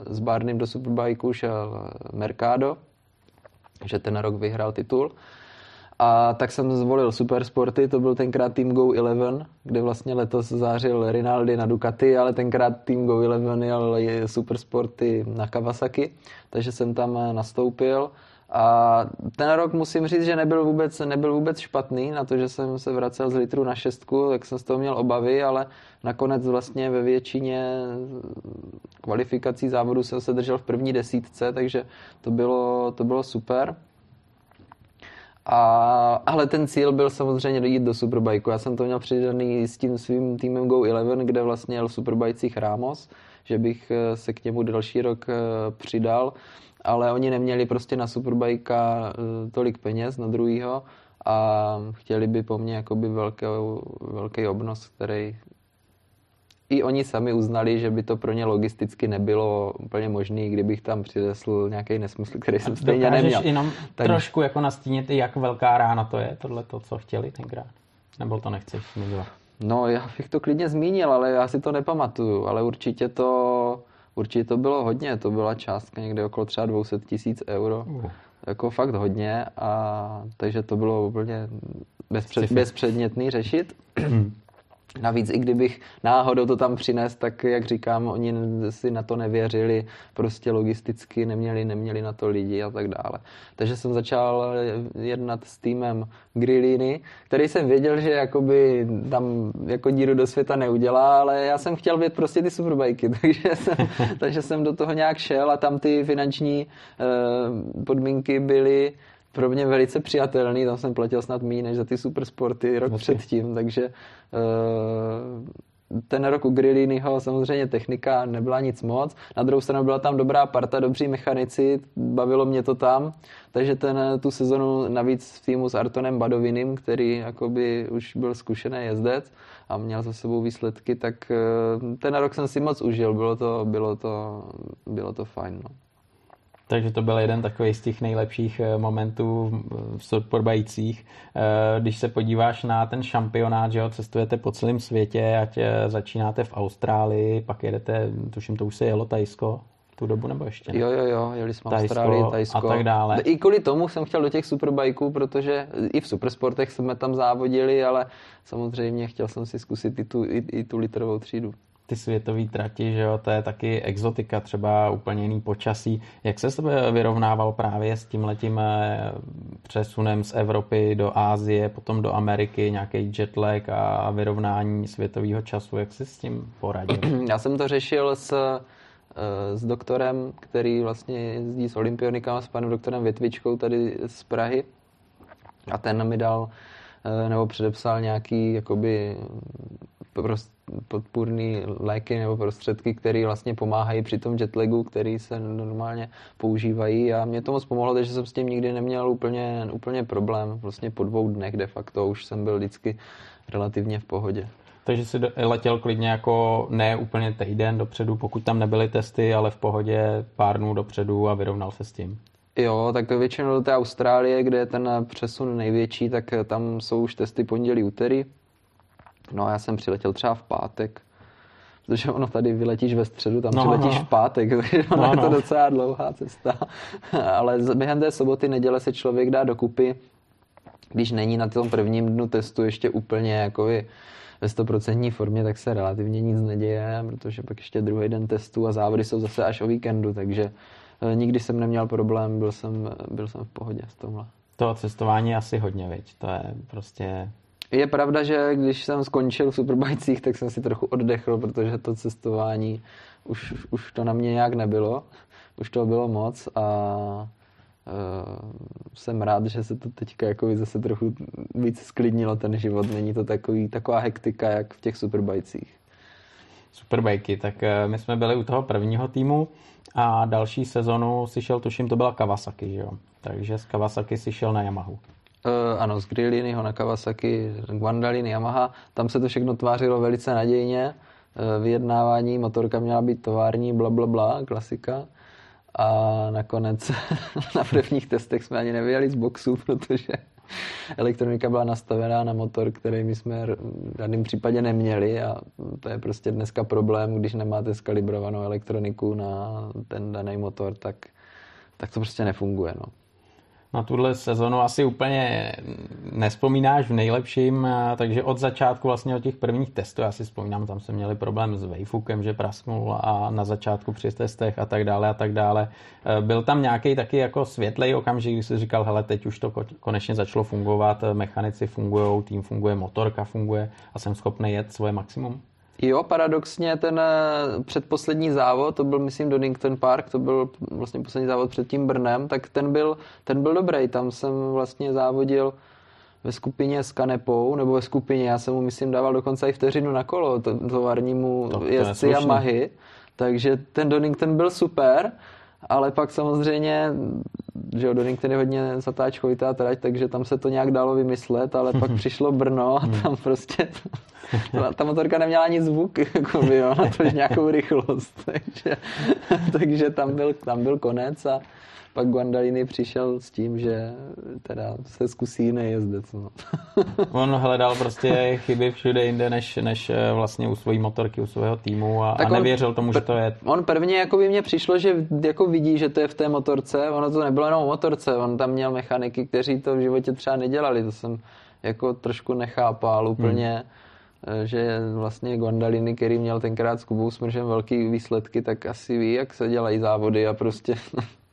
s Barnym do superbajku šel Mercado, že ten rok vyhrál titul a tak jsem zvolil Supersporty, to byl tenkrát Team Go 11, kde vlastně letos zářil Rinaldi na Ducati, ale tenkrát Team Go 11 jel Supersporty na Kawasaki, takže jsem tam nastoupil. A ten rok musím říct, že nebyl vůbec, nebyl vůbec špatný, na to, že jsem se vracel z litru na šestku, tak jsem z toho měl obavy, ale nakonec vlastně ve většině kvalifikací závodu jsem se držel v první desítce, takže to bylo, to bylo super. A, ale ten cíl byl samozřejmě jít do Superbajku. Já jsem to měl přidaný s tím svým týmem Go 11, kde vlastně jel Superbajcích Ramos, že bych eh, se k němu další rok eh, přidal, ale oni neměli prostě na Superbajka eh, tolik peněz na druhýho a chtěli by po mně jakoby velký, velký obnos, který i oni sami uznali, že by to pro ně logisticky nebylo úplně možné, kdybych tam přidesl nějaký nesmysl, který jsem stejně neměl.
jenom tak... trošku jako nastínit, jak velká rána to je, tohle to, co chtěli tenkrát? Nebo to nechceš zmiňovat?
No, já bych to klidně zmínil, ale já si to nepamatuju, ale určitě to, určitě to bylo hodně, to byla částka někde okolo třeba 200 tisíc euro. Uh. Jako fakt hodně, a takže to bylo úplně bezpřed, bezpředmětný řešit. Navíc i kdybych náhodou to tam přines, tak jak říkám, oni si na to nevěřili, prostě logisticky neměli, neměli na to lidi a tak dále. Takže jsem začal jednat s týmem Grillini, který jsem věděl, že jakoby tam jako díru do světa neudělá, ale já jsem chtěl být prostě ty superbajky, takže jsem, takže jsem do toho nějak šel a tam ty finanční uh, podmínky byly pro mě velice přijatelný, tam jsem platil snad méně než za ty supersporty rok okay. předtím, takže uh, ten rok u Grilliniho samozřejmě technika nebyla nic moc. Na druhou stranu byla tam dobrá parta, dobří mechanici, bavilo mě to tam. Takže ten, tu sezonu navíc v týmu s Artonem Badovinem, který jakoby už byl zkušený jezdec a měl za sebou výsledky, tak eh, ten rok jsem si moc užil, bylo to, bylo to, bylo to fajn. No.
Takže to byl jeden takový z těch nejlepších eh, momentů v Surporbajících. Eh, když se podíváš na ten šampionát, že jo, cestujete po celém světě, ať eh, začínáte v Austrálii, pak jedete, tuším, to už se jelo Tajsko, tu dobu nebo ještě
ne? Jo, jo, jo, jeli jsme Tajsko Austrálii, Tajsko.
A tak dále.
I kvůli tomu jsem chtěl do těch superbajků, protože i v supersportech jsme tam závodili, ale samozřejmě chtěl jsem si zkusit i tu, i, i tu litrovou třídu
ty světové trati, že jo, to je taky exotika, třeba úplně jiný počasí. Jak se sebe vyrovnával právě s tím letím eh, přesunem z Evropy do Ázie, potom do Ameriky, nějaký jetlag a vyrovnání světového času, jak se s tím poradil?
Já jsem to řešil s, eh, s doktorem, který vlastně jezdí s olympionikama, s panem doktorem Větvičkou tady z Prahy a ten mi dal eh, nebo předepsal nějaký jakoby podpůrný léky nebo prostředky, které vlastně pomáhají při tom jetlagu, který se normálně používají a mě to moc pomohlo, takže jsem s tím nikdy neměl úplně, úplně problém. Vlastně po dvou dnech de facto už jsem byl vždycky relativně v pohodě.
Takže si letěl klidně jako ne úplně týden dopředu, pokud tam nebyly testy, ale v pohodě pár dnů dopředu a vyrovnal se s tím.
Jo, tak většinou do té Austrálie, kde je ten přesun největší, tak tam jsou už testy pondělí, úterý. No a já jsem přiletěl třeba v pátek, protože ono tady vyletíš ve středu, tam no, přiletíš no. v pátek, takže ono no, je to no. docela dlouhá cesta. Ale během té soboty, neděle se člověk dá dokupy, když není na tom prvním dnu testu ještě úplně jako ve 100% formě, tak se relativně nic neděje, protože pak ještě druhý den testu a závody jsou zase až o víkendu, takže eh, nikdy jsem neměl problém, byl jsem, byl jsem v pohodě s tomhle.
To cestování asi hodně, viď? To je prostě...
Je pravda, že když jsem skončil v Superbajcích, tak jsem si trochu oddechl, protože to cestování už, už to na mě nějak nebylo. Už to bylo moc a uh, jsem rád, že se to teďka jako zase trochu víc sklidnilo ten život. Není to takový, taková hektika, jak v těch Superbajcích.
Superbajky, tak uh, my jsme byli u toho prvního týmu a další sezonu si šel, tuším, to byla Kawasaki, že jo? Takže z Kawasaki si šel na Yamahu. Uh,
ano, z Grilliniho na Kawasaki, Guandalini, Yamaha. Tam se to všechno tvářilo velice nadějně. Uh, vyjednávání, motorka měla být tovární, bla, bla, bla, klasika. A nakonec na prvních testech jsme ani nevyjeli z boxu, protože elektronika byla nastavená na motor, který my jsme v žádném případě neměli a to je prostě dneska problém, když nemáte skalibrovanou elektroniku na ten daný motor, tak, tak to prostě nefunguje. No
na tuhle sezonu asi úplně nespomínáš v nejlepším, takže od začátku vlastně od těch prvních testů, já si vzpomínám, tam jsme měli problém s Wayfukem, že prasknul a na začátku při testech a tak dále a tak dále. E, byl tam nějaký taky jako světlej okamžik, kdy jsi říkal, hele, teď už to konečně začalo fungovat, mechanici fungují, tým funguje, motorka funguje a jsem schopný jet svoje maximum?
Jo, paradoxně ten eh, předposlední závod, to byl myslím Donington Park, to byl vlastně poslední závod před tím Brnem, tak ten byl, ten byl dobrý. Tam jsem vlastně závodil ve skupině s Kanepou, nebo ve skupině, já jsem mu myslím dával dokonce i vteřinu na kolo továrnímu to, to jezdci Yamahy, takže ten Donington byl super, ale pak samozřejmě, že Donington je hodně zatáčkovitá trať, takže tam se to nějak dalo vymyslet, ale pak přišlo Brno a hmm. tam prostě ta motorka neměla ani zvuk, jako by, jo, na to nějakou rychlost, takže, takže tam, byl, tam byl konec a pak Guandalini přišel s tím, že teda se zkusí jiný jezdec. No.
On hledal prostě chyby všude jinde, než, než eh, vlastně u svojí motorky, u svého týmu a, a nevěřil tomu, že to je.
On prvně jako by mně přišlo, že jako vidí, že to je v té motorce. Ono to nebylo jenom motorce, on tam měl mechaniky, kteří to v životě třeba nedělali. To jsem jako trošku nechápal úplně. Hmm Eh, že vlastně Gondaliny, který měl tenkrát s Kubou Smržem velký výsledky, tak asi ví, jak se dělají závody a prostě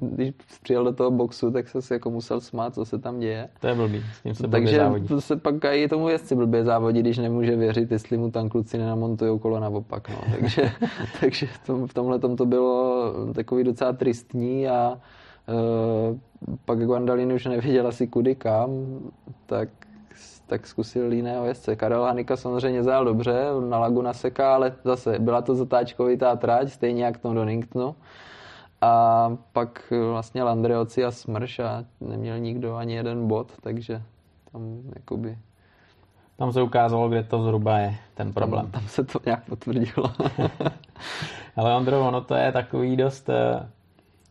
když přijel do toho boxu, tak se jako musel smát, co se tam děje.
To je blbý, s tím se
Takže závodí. se pak i tomu jezdci blbě závodí, když nemůže věřit, jestli mu tam kluci nenamontují kolo naopak. No. Takže, takže v tomhle to bylo takový docela tristní a uh, pak Guandalin už nevěděl asi kudy kam, tak tak zkusil jiného jezdce. Karel Hanika samozřejmě zajel dobře na Laguna Seca, ale zase byla to zatáčkovitá tráť, stejně jak to Doningtonu. A pak vlastně Landreoci a Smrš a neměl nikdo ani jeden bod, takže tam jakoby...
Tam se ukázalo, kde to zhruba je, ten problém.
Tam, tam se to nějak potvrdilo.
Ale Ondro, ono to je takový dost eh,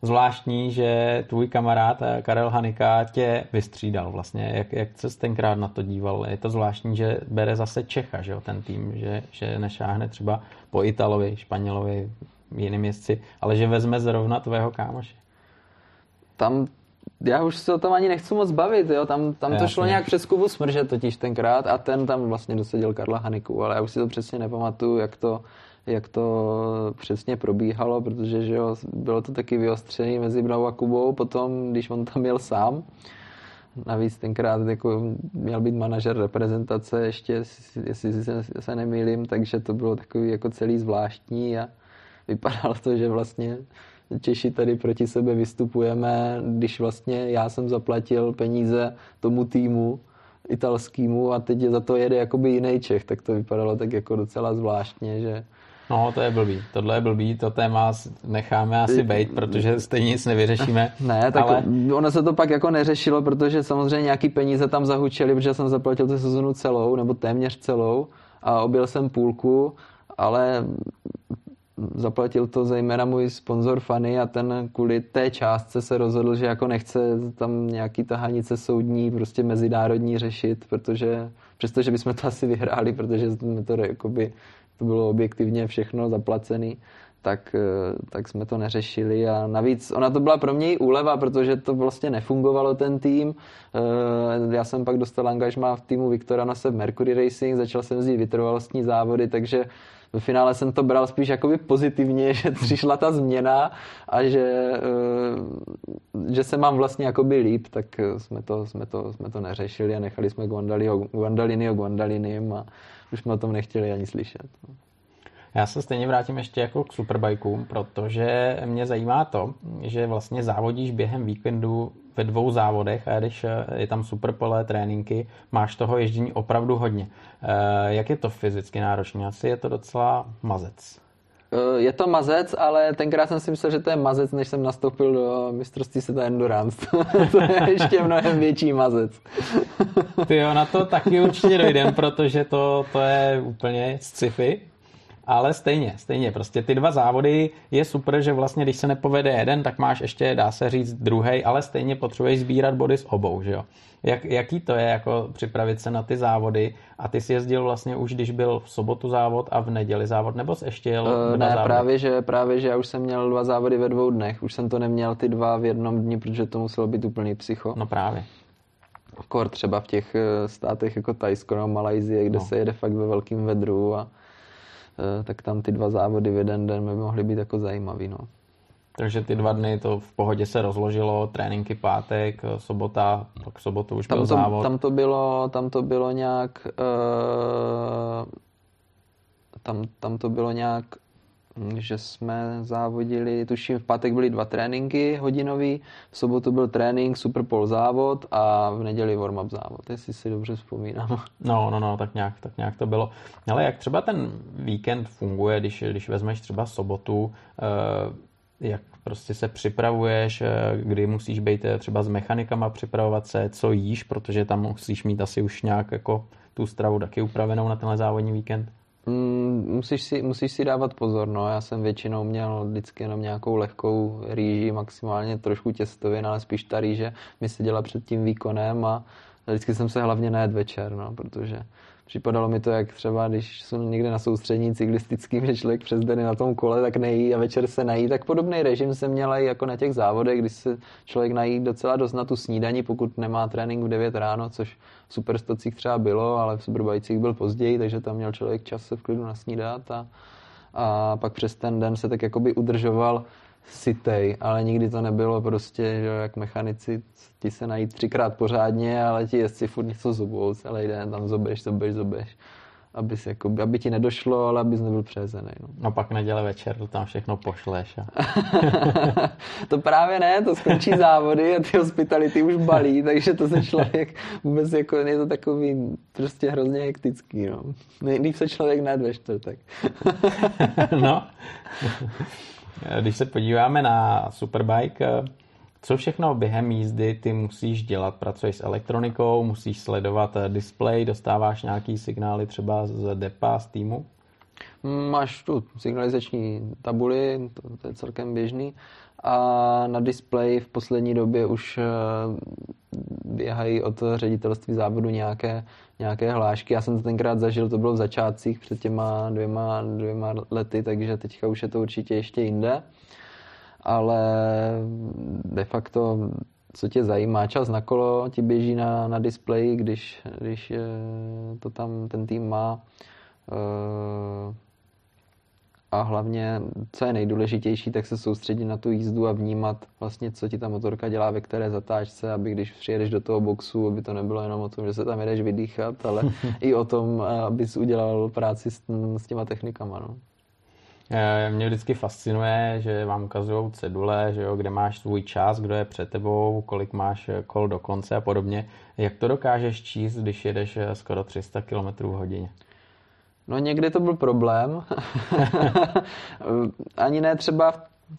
zvláštní, že tvůj kamarád eh, Karel Hanika tě vystřídal vlastně. Jak, jak se tenkrát na to díval? Je to zvláštní, že bere zase Čecha, že jo, ten tým, že, že nešáhne třeba po Italovi, Španělovi, jiným jezdci, ale že vezme zrovna tvého kámoše.
Tam já už se o tom ani nechci moc bavit, jo. Tam, tam to šlo nějak přes Kubu Smrže totiž tenkrát a ten tam vlastně dosadil Karla Haniku, ale já už si to přesně nepamatuju, jak to, jak to přesně probíhalo, protože že jo, bylo to taky vyostřené mezi Mnou a Kubou, potom, když on tam měl sám, Navíc tenkrát jako měl být manažer reprezentace, ještě, jestli se, se nemýlím, takže to bylo takový jako celý zvláštní a vypadalo to, že vlastně Češi tady proti sebe vystupujeme, když vlastně já jsem zaplatil peníze tomu týmu italskému a teď je za to jede jakoby jiný Čech, tak to vypadalo tak jako docela zvláštně, že
No, to je blbý. Tohle je blbý, to téma necháme asi bejt, protože stejně nic nevyřešíme.
Ne, tak ale... ono se to pak jako neřešilo, protože samozřejmě nějaký peníze tam zahučeli, protože jsem zaplatil tu sezonu celou, nebo téměř celou a objel jsem půlku, ale zaplatil to zejména můj sponzor Fanny a ten kvůli té částce se rozhodl, že jako nechce tam nějaký tahanice soudní, prostě mezinárodní řešit, protože přestože bychom to asi vyhráli, protože jsme to jakoby to bylo objektivně všechno zaplacený, tak, eh, tak jsme to neřešili a navíc ona to byla pro mě i úleva, protože to vlastně nefungovalo ten tým. Eh, já jsem pak dostal angažmá v týmu Viktora na v Mercury Racing, začal jsem jezdit vytrvalostní závody, takže ve finále jsem to bral spíš jakoby pozitivně, že přišla ta změna a že, eh, že se mám vlastně jakoby líp, tak jsme to, jsme to, jsme to neřešili a nechali jsme Guandalini o Guandalinim a už jsme o tom nechtěli ani slyšet.
Já se stejně vrátím ještě jako k superbajkům, protože mě zajímá to, že vlastně závodíš během víkendu ve dvou závodech a když eh, je tam superpole, tréninky, máš toho ježdění opravdu hodně. Eh, jak je to fyzicky náročné? Asi je to docela mazec.
Eh, je to mazec, ale tenkrát jsem si myslel, že to je mazec, než jsem nastoupil do mistrovství světa Endurance. to je ještě mnohem větší mazec.
Ty jo, na to taky určitě dojdem, protože to, to je úplně sci-fi ale stejně, stejně, prostě ty dva závody je super, že vlastně když se nepovede jeden, tak máš ještě, dá se říct, druhý, ale stejně potřebuješ sbírat body s obou, že jo. Jak, jaký to je jako připravit se na ty závody a ty jsi jezdil vlastně už, když byl v sobotu závod a v neděli závod, nebo jsi ještě jel
uh, Ne, závody? právě že, právě, že já už jsem měl dva závody ve dvou dnech, už jsem to neměl ty dva v jednom dni, protože to muselo být úplný psycho.
No právě.
Kor třeba v těch eh, státech jako Tajsko nebo Malajzie, kde no. se jede fakt ve velkým vedru a tak tam ty dva závody v jeden den by mohly být jako zajímavý. No.
Takže ty dva dny to v pohodě se rozložilo, tréninky pátek, eh, sobota, pak sobotu už
tam
byl
to,
závod.
Tam to bylo, tam to bylo nějak, uh, tam, tam to bylo nějak že jsme závodili, tuším v pátek byly dva tréninky hodinový, v sobotu byl trénink, Superpol závod a v neděli warm-up závod, jestli si dobře vzpomínám.
No, no, no, tak nějak, tak nějak to bylo. Ale jak třeba ten víkend funguje, když, když vezmeš třeba sobotu, eh, jak prostě se připravuješ, eh, kdy musíš být eh, třeba s mechanikama připravovat se, co jíš, protože tam musíš mít asi už nějak jako tu stravu taky upravenou na tenhle závodní víkend?
Mm, musíš, si, musíš si dávat pozor, no. Já jsem většinou měl vždycky jenom nějakou lehkou rýži, maximálně trošku těstovin, ale spíš ta rýže mi se dělá před tím výkonem a vždycky jsem se hlavně najet večer, no, protože Připadalo mi to, jak třeba, když jsou někde na soustřední cyklistickým, že člověk přes den na tom kole, tak nejí a večer se nají. Tak podobný režim jsem měla i jako na těch závodech, když se člověk nají docela dost na tu snídaní, pokud nemá trénink v 9 ráno, což v superstocích třeba bylo, ale v superbajcích byl později, takže tam měl člověk čas se v klidu nasnídat a, a pak přes ten den se tak jakoby udržoval sitej, ale nikdy to nebylo prostě, že jak mechanici ti se najít třikrát pořádně, ale ti jezdci furt něco zubou celý den, tam zobeš, zobeš, zobeš. Aby, si, jako, aby ti nedošlo, ale abys nebyl přezený. No.
no pak neděle večer to tam všechno pošleš. A...
to právě ne, to skončí závody a ty hospitality už balí, takže to se člověk vůbec jako, je to takový prostě hrozně hektický. No. Nejlíp se člověk nadve čtvrtek.
no. Když se podíváme na Superbike, co všechno během jízdy ty musíš dělat? Pracuješ s elektronikou, musíš sledovat display, dostáváš nějaký signály třeba z depa, z týmu?
Máš tu signalizační tabuli, to, to je celkem běžný. A na displeji v poslední době už eh, běhají od ředitelství závodu nějaké, nějaké hlášky. Já jsem to tenkrát zažil, to bylo v začátcích před těma dvěma, dvěma lety, takže teďka už je to určitě ještě jinde. Ale de facto, co tě zajímá, čas na kolo ti běží na, na displeji, když, když eh, to tam ten tým má. A hlavně, co je nejdůležitější, tak se soustředit na tu jízdu a vnímat vlastně, co ti ta motorka dělá, ve které zatáčce, aby když přijedeš do toho boxu, aby to nebylo jenom o tom, že se tam jedeš vydýchat, ale i o tom, abys udělal práci s, s těma technikama. No.
Eh, mě vždycky fascinuje, že vám ukazují cedule, že jo, kde máš svůj čas, kdo je před tebou, kolik máš kol do konce a podobně. Jak to dokážeš číst, když jedeš eh, skoro 300 km v hodině?
No někdy to byl problém. Ani ne třeba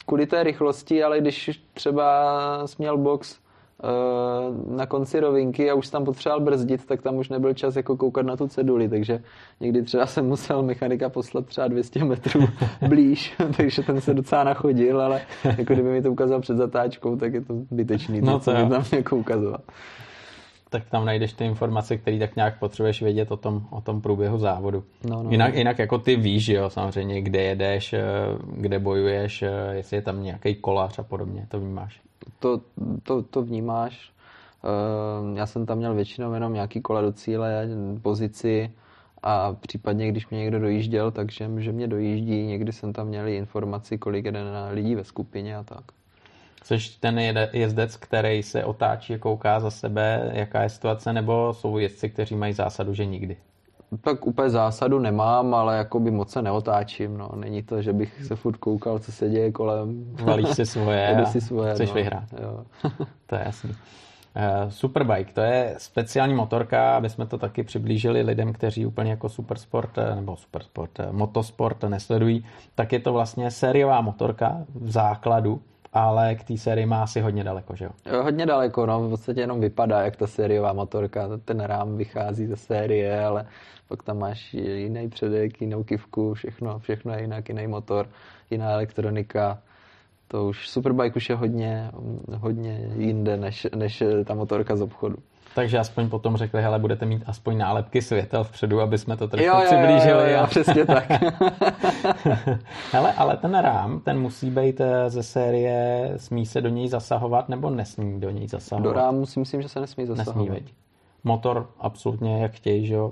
kvůli té rychlosti, ale když třeba směl box eh, na konci rovinky a už tam potřeboval brzdit, tak tam už nebyl čas jako koukat na tu ceduli, takže někdy třeba jsem musel mechanika poslat třeba 200 metrů blíž, takže ten se docela nachodil, ale jako kdyby mi to ukázal před zatáčkou, tak je to zbytečný, no, to, co tam jako ukazoval
tak tam najdeš ty informace, které tak nějak potřebuješ vědět o tom, o tom průběhu závodu.
No, no,
jinak,
no.
jinak jako ty víš, jo, samozřejmě, kde jedeš, eh, kde bojuješ, eh, jestli je tam nějaký kolář a podobně, to vnímáš.
To, to, to vnímáš. Eh, Já jsem tam měl většinou jenom nějaký kola do cíle, pozici a případně, když mě někdo dojížděl, takže že mě dojíždí, někdy jsem tam měl informaci, kolik jede na lidí ve skupině a tak.
Jsi ten jezdec, který se otáčí a kouká za sebe, jaká je situace, nebo jsou jezdci, kteří mají zásadu, že nikdy?
Tak úplně zásadu nemám, ale jakoby moc se neotáčím. No. Není to, že bych se furt koukal, co se děje kolem.
Valíš si svoje a
si svoje,
chceš
no.
vyhrát.
Jo.
To je jasný. Uh, Superbike, to je speciální motorka, aby jsme to taky přiblížili lidem, kteří úplně jako supersport, eh, nebo supersport, eh, motosport nesledují, tak je to vlastně sériová motorka v základu, ale k té sérii má asi hodně daleko, že jo?
Hodně daleko, no, v podstatě jenom vypadá jak ta sériová motorka, ten rám vychází ze série, ale pak tam máš jiný předek, jinou kivku, všechno, všechno je jinak, jiný motor, jiná elektronika. To už Superbike už je hodně, hodně jinde než, než ta motorka z obchodu.
Takže aspoň potom řekli, hele, budete mít aspoň nálepky světel vpředu, aby jsme to trošku
Jo, jo, jo,
přiblížili.
jo, jo,
a-
přesně tak.
Hele, ale ten rám, ten musí být eh, ze série, smí se do něj zasahovat, nebo nesmí do něj zasahovat?
Do rámu si myslím, že se nesmí zasahovat.
Nesmí, veď. Motor absolutně jak chtějí, že jo?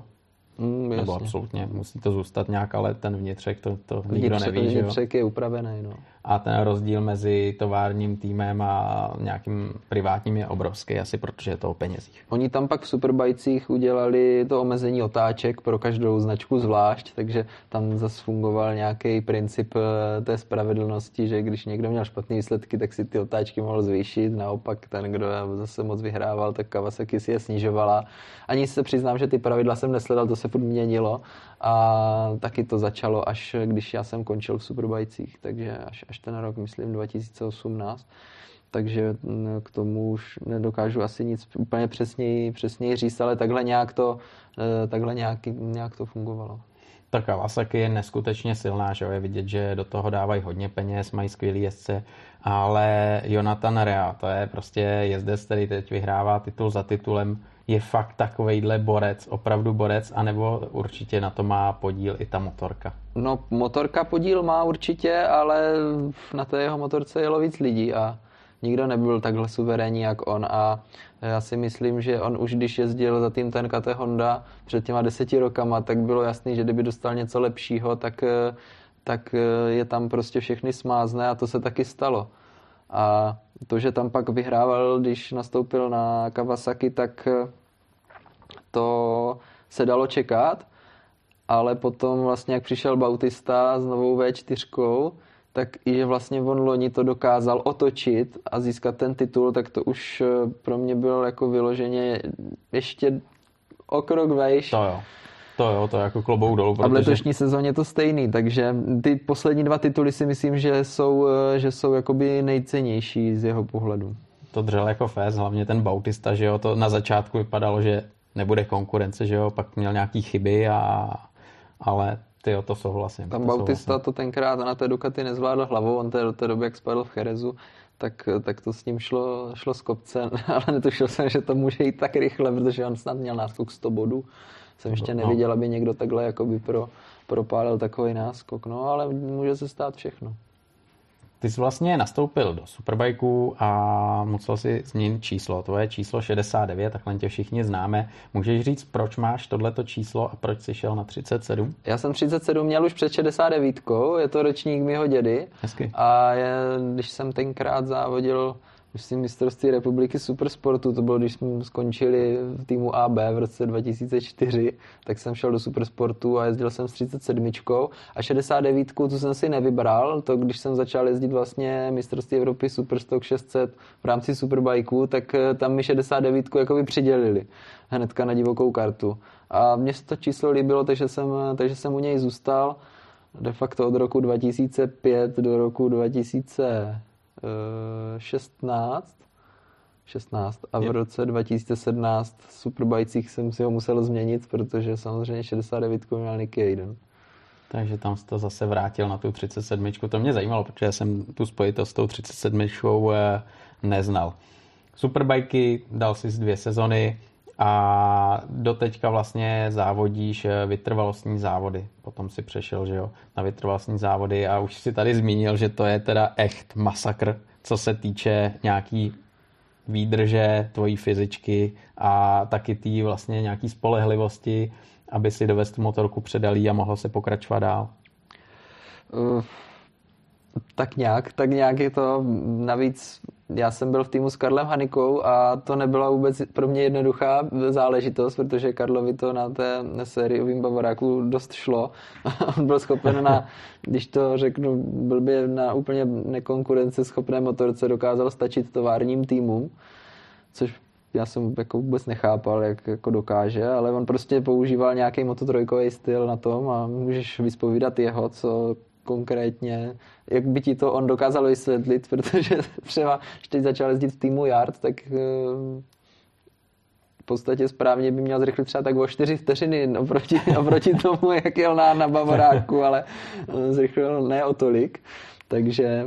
Mm,
Nebo
jasně.
absolutně, musí to zůstat nějak, ale ten vnitřek, to, to nikdo
Vnitřek,
neví, že jo?
vnitřek je upravený, no.
A ten rozdíl mezi továrním týmem a nějakým privátním je obrovský, asi protože je to o penězích.
Oni tam pak v Superbajcích udělali to omezení otáček pro každou značku zvlášť, takže tam zase fungoval nějaký princip eh, té spravedlnosti, že když někdo měl špatné výsledky, tak si ty otáčky mohl zvýšit, naopak ten, kdo zase moc vyhrával, tak Kawasaki si je snižovala. Ani se přiznám, že ty pravidla jsem nesledal, to se furt měnilo a taky to začalo až když já jsem končil v Superbajcích, takže až, až ten rok, myslím 2018 takže mm, k tomu už nedokážu asi nic úplně přesněji, přesněji říct, ale takhle nějak to, eh, takhle nějak, nějak to fungovalo.
Ta Kawasaki je neskutečně silná, že je vidět, že do toho dávají hodně peněz, mají skvělý jezdce, ale Jonathan Rea, to je prostě jezdec, který teď vyhrává titul za titulem, je fakt takovejhle borec, opravdu borec, anebo určitě na to má podíl i ta motorka.
No, motorka podíl má určitě, ale na té jeho motorce jelo víc lidí a nikdo nebyl takhle suverénní jak on a já si myslím, že on už když jezdil za tým TNKT Honda před těma deseti rokama, tak bylo jasný, že kdyby dostal něco lepšího, tak, eh, tak eh, je tam prostě všechny smázne a to se taky stalo. A to, že tam pak vyhrával, když nastoupil na Kawasaki, tak to se dalo čekat, ale potom vlastně, jak přišel Bautista s novou V4, tak i že vlastně on loni to dokázal otočit a získat ten titul, tak to už eh, pro mě bylo jako vyloženě ještě o krok vejš.
To jo. To jo, to je jako klobouk dolů,
A v
protože
letošní sezóně to stejný, takže ty poslední dva tituly si myslím, že jsou, eh, že jsou jakoby nejcennější z jeho pohledu.
to dřel jako fés, hlavně ten Bautista, že jo, to na začátku vypadalo, že nebude konkurence, že jo, pak měl nějaký chyby, a, ale ty to souhlasím.
Tam
to
Bautista
souhlasím.
to tenkrát na té Ducati nezvládl hlavou, on té, do té doby, jak spadl v Cherezu, tak, tak to s ním šlo, šlo z kopce, ale netušil jsem, že to může jít tak rychle, protože on snad měl náskok 100 bodů. Jsem ještě
No.
neviděl, aby někdo takhle jakoby pro, propálil takový náskok, no ale může se stát všechno.
Ty jsi vlastně nastoupil do Superbajku a musel si změnit číslo. Tvoje číslo 69, takhle tě všichni známe. Můžeš říct, proč máš tohleto číslo a proč jsi šel na 37?
Já jsem 37 měl už před 69, je to ročník mého dědy.
Hezky.
A je, když jsem tenkrát závodil myslím mistrovství republiky supersportu, to bylo, když jsme skončili v týmu AB v roce 2004, tak jsem šel do supersportu a jezdil jsem s 37 a 69 tu jsem si nevybral, to když jsem začal jezdit vlastně mistrovství Evropy Superstock 600 v rámci Superbajku, tak eh, tam mi 69 jakoby přidělili hnedka na divokou kartu. A mně se to číslo líbilo, takže jsem, takže jsem u něj zůstal de facto od roku 2005 do roku 2016. 16. A v
Je.
roce 2017 v Superbajcích jsem si ho musel změnit, protože samozřejmě 69 měl Nicky Hayden.
Takže tam jsi to zase vrátil na tu 37. To mě zajímalo, protože jsem tu spojitost s tou 37. eh, neznal. Superbajky, dal si dvě sezony. A doteďka vlastně závodíš eh, vytrvalostní závody. Potom si přešel, že jo, na vytrvalostní závody a už si tady zmínil, že to je teda echt masakr, co se týče nějaký výdrže tvojí fyzičky a taky tý vlastně nějaký spolehlivosti, aby si dovést tu motorku předalí a mohlo se pokračovat dál.
Uh, tak nějak, tak nějak je to. Navíc já jsem byl v týmu s Karlem Hanikou a to nebyla vůbec pro mě jednoduchá záležitost, protože Karlovi to na té sériovým Bavoráku dost šlo. On byl schopen na, když to řeknu blbě, na úplně nekonkurenceschopné motorce dokázal stačit továrním týmům, což já jsem jako vůbec nechápal, jak jako dokáže, ale on prostě používal nějaký mototrojkový styl na tom a můžeš vyspovídat jeho, co konkrétně, jak by ti to on dokázal vysvětlit, protože třeba, když teď začal jezdit v týmu Yard, tak eh, v podstatě správně by měl zrychlit třeba tak o 4 vteřiny oproti, oproti tomu, jak jel na, na Bavoráku, ale eh, zrychlil ne o tolik. Takže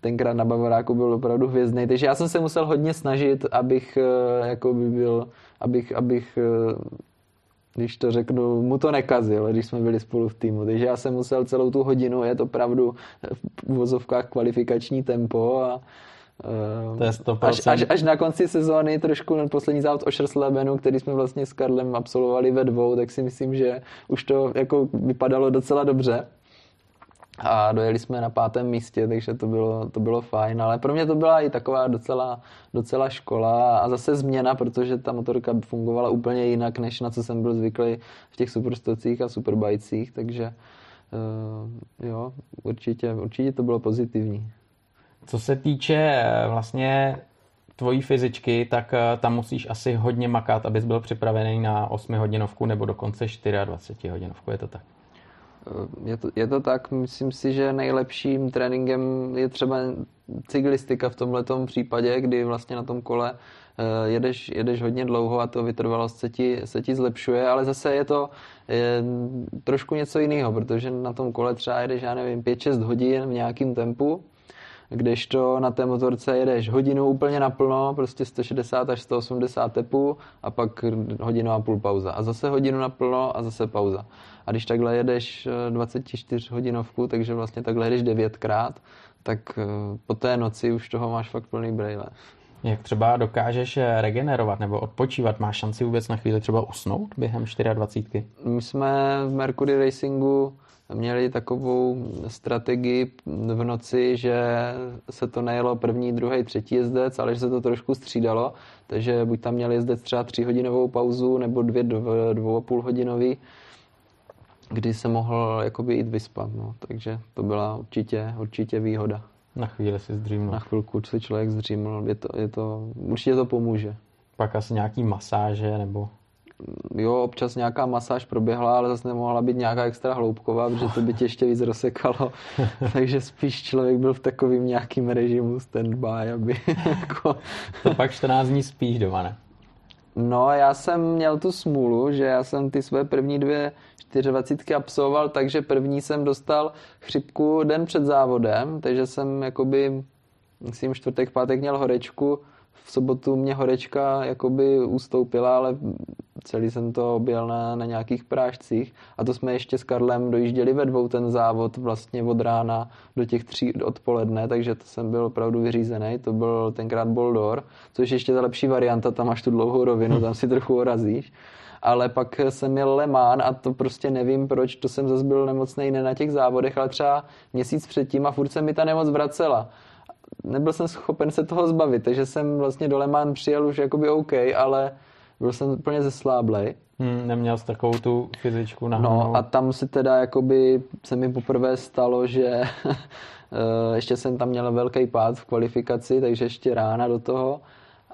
tenkrát na Bavoráku byl opravdu hvězdný. Takže já jsem se musel hodně snažit, abych eh, jako by byl, abych, abych když to řeknu, mu to nekazil, když jsme byli spolu v týmu. Takže já jsem musel celou tu hodinu, je to opravdu v uvozovkách kvalifikační tempo a
to je 100%.
Až, až, až na konci sezóny trošku na poslední závod o Šerslebenu, který jsme vlastně s Karlem absolvovali ve dvou, tak si myslím, že už to jako vypadalo docela dobře a dojeli jsme na pátém místě, takže to bylo, to bylo fajn, ale pro mě to byla i taková docela, docela škola a zase změna, protože ta motorka fungovala úplně jinak, než na co jsem byl zvyklý v těch superstocích a superbajcích, takže uh, jo, určitě, určitě to bylo pozitivní.
Co se týče eh, vlastně tvojí fyzičky, tak eh, tam musíš asi hodně makat, abys byl připravený na 8 hodinovku nebo dokonce 24 hodinovku, je to tak?
Je to, je to tak, myslím si, že nejlepším tréninkem je třeba cyklistika v tomto případě, kdy vlastně na tom kole eh, jedeš, jedeš hodně dlouho a to vytrvalost se ti, se ti zlepšuje, ale zase je to je trošku něco jiného, protože na tom kole třeba jedeš, já nevím, 5-6 hodin v nějakém tempu, kdežto na té motorce jedeš hodinu úplně naplno, prostě 160 až 180 tepů a pak hodinu a půl pauza. A zase hodinu naplno a zase pauza. A když takhle jedeš 24 eh, hodinovku, takže vlastně takhle jedeš devětkrát, tak eh, po té noci už toho máš fakt plný brejle.
Jak třeba dokážeš eh, regenerovat nebo odpočívat? Máš šanci vůbec na chvíli třeba usnout během 24?
My jsme v Mercury Racingu měli takovou strategii v noci, že se to nejelo první, druhý, třetí jezdec, ale že se to trošku střídalo, takže buď tam měli jezdec třeba tříhodinovou pauzu nebo dvě, dvou a půl hodinový, kdy se mohl jakoby jít vyspat, no. takže to byla určitě, určitě výhoda.
Na chvíli si zdřímnul.
Na chvilku si člověk zdřímnul, je to, je to, určitě to pomůže.
Pak asi nějaký masáže nebo
jo, občas nějaká masáž proběhla, ale zase nemohla být nějaká extra hloubková, protože to by tě ještě víc rozsekalo. Takže spíš člověk byl v takovým nějakým režimu standby, aby jako...
To pak 14 dní spíš doma, ne?
No, já jsem měl tu smůlu, že já jsem ty své první dvě 24 absolvoval, takže první jsem dostal chřipku den před závodem, takže jsem jakoby, myslím, čtvrtek, pátek měl horečku, v sobotu mě horečka jakoby ustoupila, ale celý jsem to objel na, na nějakých prášcích. A to jsme ještě s Karlem dojížděli ve dvou ten závod vlastně od rána do těch tří odpoledne, takže to jsem byl opravdu vyřízený, to byl tenkrát Boldor, což ještě ta lepší varianta, tam máš tu dlouhou rovinu, tam si trochu orazíš. Ale pak jsem měl Lemán a to prostě nevím proč, to jsem zase byl nemocný ne na těch závodech, ale třeba měsíc předtím a furt se mi ta nemoc vracela nebyl jsem schopen se toho zbavit, takže jsem vlastně do Lemán přijel už jakoby OK, ale byl jsem úplně zesláblej.
Hmm, neměl jsi takovou tu fyzičku na
No a tam se teda jakoby se mi poprvé stalo, že eh, ještě jsem tam měl velký pád v kvalifikaci, takže ještě rána do toho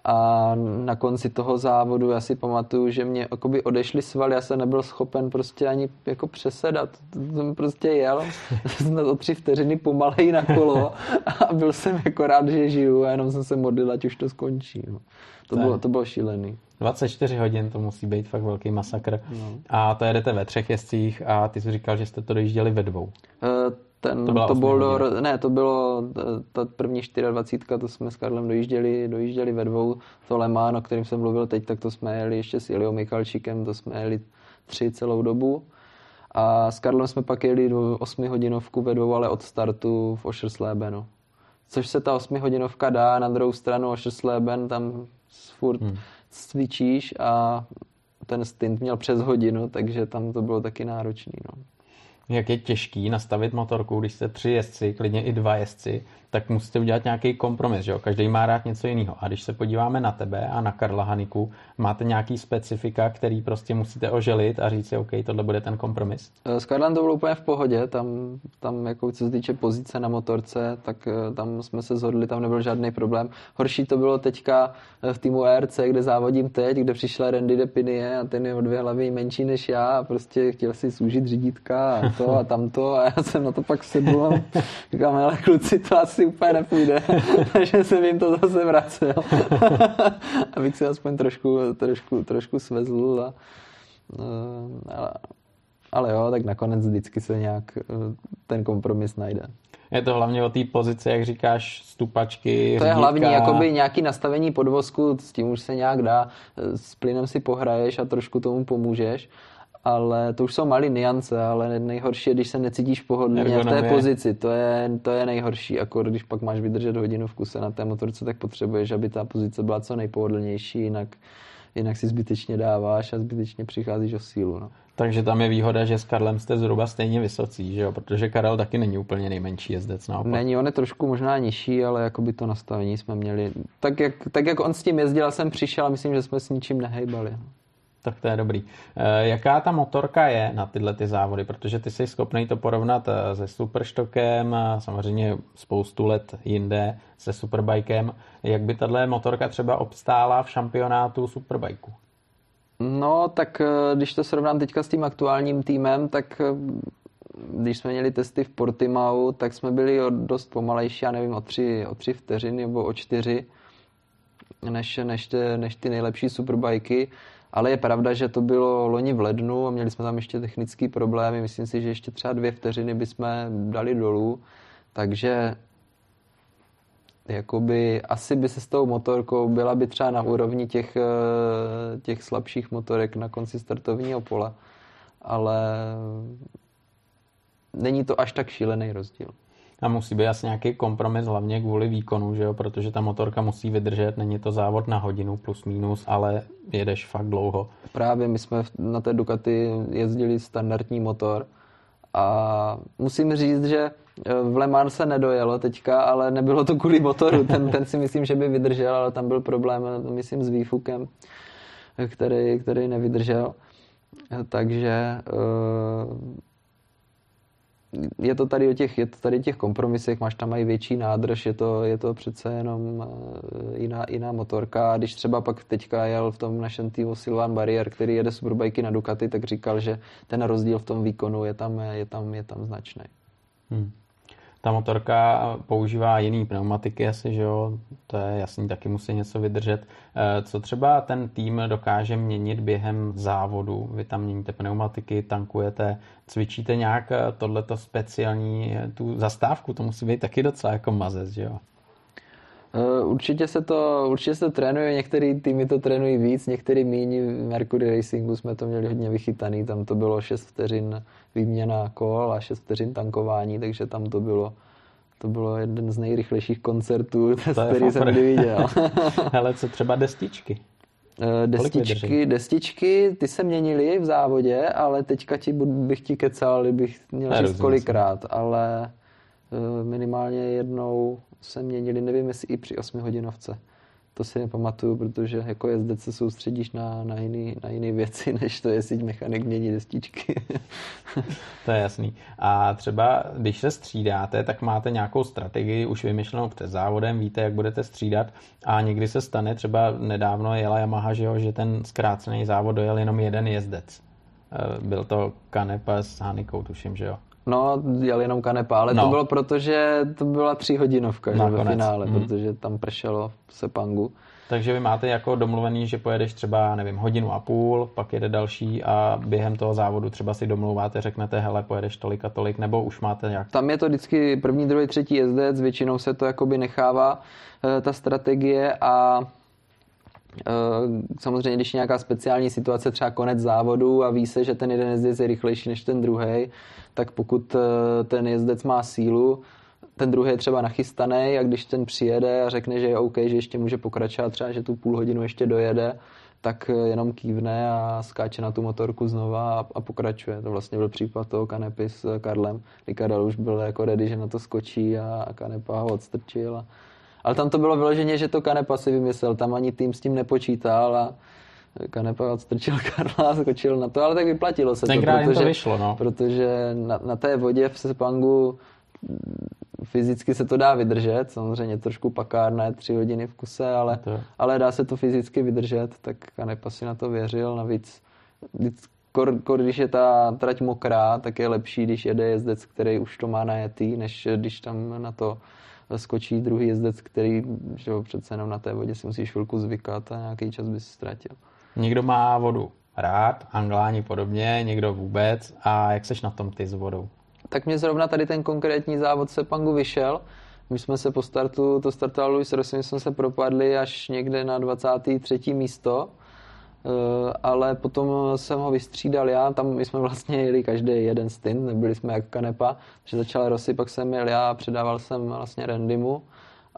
a na konci toho závodu já si pamatuju, že mě jakoby odešly svaly, já jsem nebyl schopen prostě ani jako přesedat. Jsem prostě jel snad o tři vteřiny pomalej na kolo a byl jsem jako rád, že žiju a jenom jsem se modlil, ať už to skončí. No. To, bylo, to bylo šílený.
24 hodin to musí být fakt velký masakr. No. A to jedete ve třech jezdcích a ty jsi říkal, že jste to dojížděli ve dvou. Uh,
Ten,
To
to bylo, do, ne, to bylo eh, ta první 24, to jsme s Karlem dojížděli, dojížděli ve dvou. To Le Mans, o kterém jsem mluvil teď, tak to jsme jeli ještě s Iliou Michalčíkem, to jsme jeli tři celou dobu. A s Karlem jsme pak jeli do 8 hodinovku ve dvou, ale od startu v Oscherslebenu. Což se ta 8 hodinovka dá, na druhou stranu Oschersleben, tam furt hmm. cvičíš a ten stint měl přes hodinu, takže tam to bylo taky náročný. No.
Jak je těžký nastavit motorku, když jste tři jezdci, klidně i dva jezdci, tak musíte udělat nějaký kompromis, že jo? Každý má rád něco jiného. A když se podíváme na tebe a na Karla Haniku, máte nějaký specifika, který prostě musíte oželit a říct si, OK, tohle bude ten kompromis.
Eh, S Karlem to bylo úplně v pohodě, tam, tam jako co se týče pozice na motorce, tak eh, tam jsme se zhodli, tam nebyl žádný problém. Horší to bylo teďka eh, v týmu ERC, kde závodím teď, kde přišla Randy de Pinie a ten je o dvě hlavy menší než já a prostě chtěl si zúžit řídítka a to a tamto a já jsem na to pak sedl a říkám, ale kluci, to asi úplně nepůjde, takže jsem jim to zase vracel, abych se aspoň trošku, trošku, trošku svezl a, eh, ale, ale jo, tak nakonec vždycky se nějak eh, ten kompromis najde.
Je to hlavně o té pozici, jak říkáš, stupačky,
To je
řídítka.
hlavní, jakoby nějaký nastavení podvozku, s tím už se nějak dá, s plynem si pohraješ a trošku tomu pomůžeš, ale to už jsou malé niance, ale nejhorší je, když se necítíš pohodlně v té pozici, to je, to je nejhorší, jako když pak máš vydržet hodinu v kuse na té motorce, tak potřebuješ, aby ta pozice byla co nejpohodlnější, jinak, jinak si zbytečně dáváš a zbytečně přicházíš o sílu. No.
Takže tam je výhoda, že s Karlem jste zhruba stejně vysocí, že jo? Protože Karel taky není úplně nejmenší jezdec, naopak.
Není, on je trošku možná nižší, ale jakoby to nastavení jsme měli. Tak jak, tak jak on s tím jezdil, jsem přišel a myslím, že jsme s ničím nehejbali.
Tak to je dobrý. Eh, Jaká ta motorka je na tyhle ty závody? Protože ty jsi schopný to porovnat eh, se Superstokem, a samozřejmě spoustu let jinde se Superbikem. Jak by tahle motorka třeba obstála v šampionátu Superbajku?
No, tak eh, když to srovnám teďka s tím aktuálním týmem, tak když jsme měli testy v Portimau, tak jsme byli dost pomalejší, já nevím, o tři, o tři vteřiny nebo o čtyři, než, než, než ty nejlepší superbajky. Ale je pravda, že to bylo loni v lednu a měli jsme tam ještě technické problémy. Myslím si, že ještě třeba dvě vteřiny bychom dali dolů. Takže jakoby asi by se s tou motorkou byla by třeba na úrovni těch, eh, těch slabších motorek na konci startovního pole, ale není to až tak šílený rozdíl.
A musí být asi nějaký kompromis, hlavně kvůli výkonu, že jo? protože ta motorka musí vydržet, není to závod na hodinu plus minus, ale jedeš fakt dlouho.
Právě my jsme na té Ducati jezdili standardní motor a musím říct, že eh, v Le Mans se nedojelo teďka, ale nebylo to kvůli motoru. Ten, ten si myslím, že by vydržel, ale tam byl problém, eh, myslím, s výfukem, eh, který, který nevydržel. Takže je to tady o těch, je to tady těch kompromisech, máš tam mají větší nádrž, je to, je to přece jenom eh, jiná, jiná motorka. A když třeba pak teďka jel v tom našem týmu Silvan Barrier, který jede superbajky na Ducati, tak říkal, že ten rozdíl v tom výkonu je tam, je tam, je tam značný.
Hmm. Ta motorka používá jiný pneumatiky asi, že jo, to je jasný, taky musí něco vydržet. Eh, Co třeba ten tým dokáže měnit během závodu? Vy tam měníte pneumatiky, tankujete, cvičíte nějak eh, tohleto speciální, eh, tu zastávku, to musí být taky docela jako mazec, že jo?
Určitě se to, určitě se to trénuje, některé týmy to trénují víc, některé míní. V Mercury Racingu jsme to měli hodně vychytaný, tam to bylo 6 vteřin výměna kol a 6 vteřin tankování, takže tam to bylo, to bylo jeden z nejrychlejších koncertů, který jsem kdy viděl.
Hele, co třeba destičky?
Eh? Destičky, destičky, ty se měnily v závodě, ale teďka ti bych ti kecal, kdybych měl říct kolikrát, ale eh, minimálně jednou se měnili, nevím jestli i při 8 hodinovce. To si nepamatuju, protože jako jezdec se soustředíš na, na, jiný, na jiný věci, než to jestli mechanik mění destičky.
To je jasný. A třeba, když se střídáte, tak máte nějakou strategii už vymyšlenou před závodem, víte, jak budete střídat a někdy se stane, třeba nedávno jela Yamaha, že, jo, že ten zkrácený závod dojel jenom jeden jezdec. Eh, Byl to Kanepa s Hanikou, tuším, že jo?
No, jel jenom kanepa, ale no. to bylo proto, že to byla tříhodinovka že, ve finále, hmm. protože tam pršelo v Sepangu.
Takže vy máte jako domluvený, že pojedeš třeba, nevím, hodinu a půl, pak jede další a během toho závodu třeba si domlouváte, řeknete, hele, pojedeš tolik a tolik, nebo už máte nějak...
Tam je to vždycky první, druhý, třetí jezdec, většinou se to jakoby nechává eh, ta strategie a Samozřejmě, když je nějaká speciální situace, třeba konec závodu a ví se, že ten jeden jezdec je rychlejší než ten druhý, tak pokud eh, ten jezdec má sílu, ten druhý je třeba nachystaný a když ten přijede a řekne, že je OK, že ještě může pokračovat, třeba, že tu půl hodinu ještě dojede, tak jenom kývne a skáče na tu motorku znova a, a pokračuje. To vlastně byl případ toho Kanepy s Karlem, Karel už byl jako ready, že na to skočí a, a Kanepa ho odstrčil. A, ale tam to bylo vyloženě, že to Kanepa si vymyslel, tam ani tým s tím nepočítal a Kanepa odstrčil Karla a skočil na to, ale tak vyplatilo se
Tenkrát
to, protože,
to vyšlo, no.
protože na, na té vodě v Sepangu fyzicky se to dá vydržet, samozřejmě trošku pakárné, tři hodiny v kuse, ale, to. ale dá se to fyzicky vydržet, tak Kanepa si na to věřil, navíc kor, kor, když je ta trať mokrá, tak je lepší, když jede jezdec, který už to má najetý, než když tam na to skočí druhý jezdec, který že jo, přece jenom na té vodě si musíš chvilku zvykat a nějaký čas bys ztratil.
Někdo má vodu rád, angláni podobně, někdo vůbec. A jak seš na tom ty s vodou?
tak mě zrovna tady ten konkrétní závod Sepangu vyšel. My jsme se po startu, to startoval Luis Rossi, jsme se propadli až někde na 23. místo, ale potom jsem ho vystřídal já, tam my jsme vlastně jeli každý jeden stint, nebyli jsme jak kanepa, takže začal Rossi, pak jsem jel já a předával jsem vlastně Randymu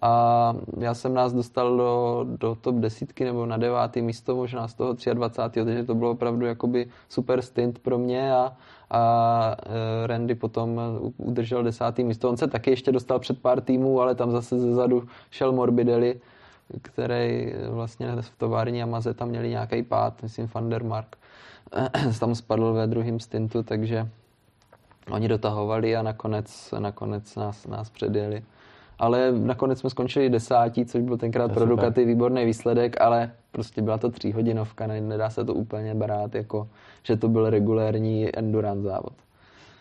a já jsem nás dostal do, do top desítky nebo na devátý místo, možná z toho 23. takže to bylo opravdu jakoby super stint pro mě a, a e, Randy potom udržel desátý místo. On se taky ještě dostal před pár týmů, ale tam zase zezadu šel Morbidelli, který vlastně v tovární Amaze tam měli nějaký pád, myslím Vandermark. tam spadl ve druhém stintu, takže oni dotahovali a nakonec, nakonec nás, nás předjeli ale nakonec jsme skončili desátí, což byl tenkrát pro Ducati výborný výsledek, ale prostě byla to tříhodinovka, nedá se to úplně brát jako, že to byl regulérní endurance závod.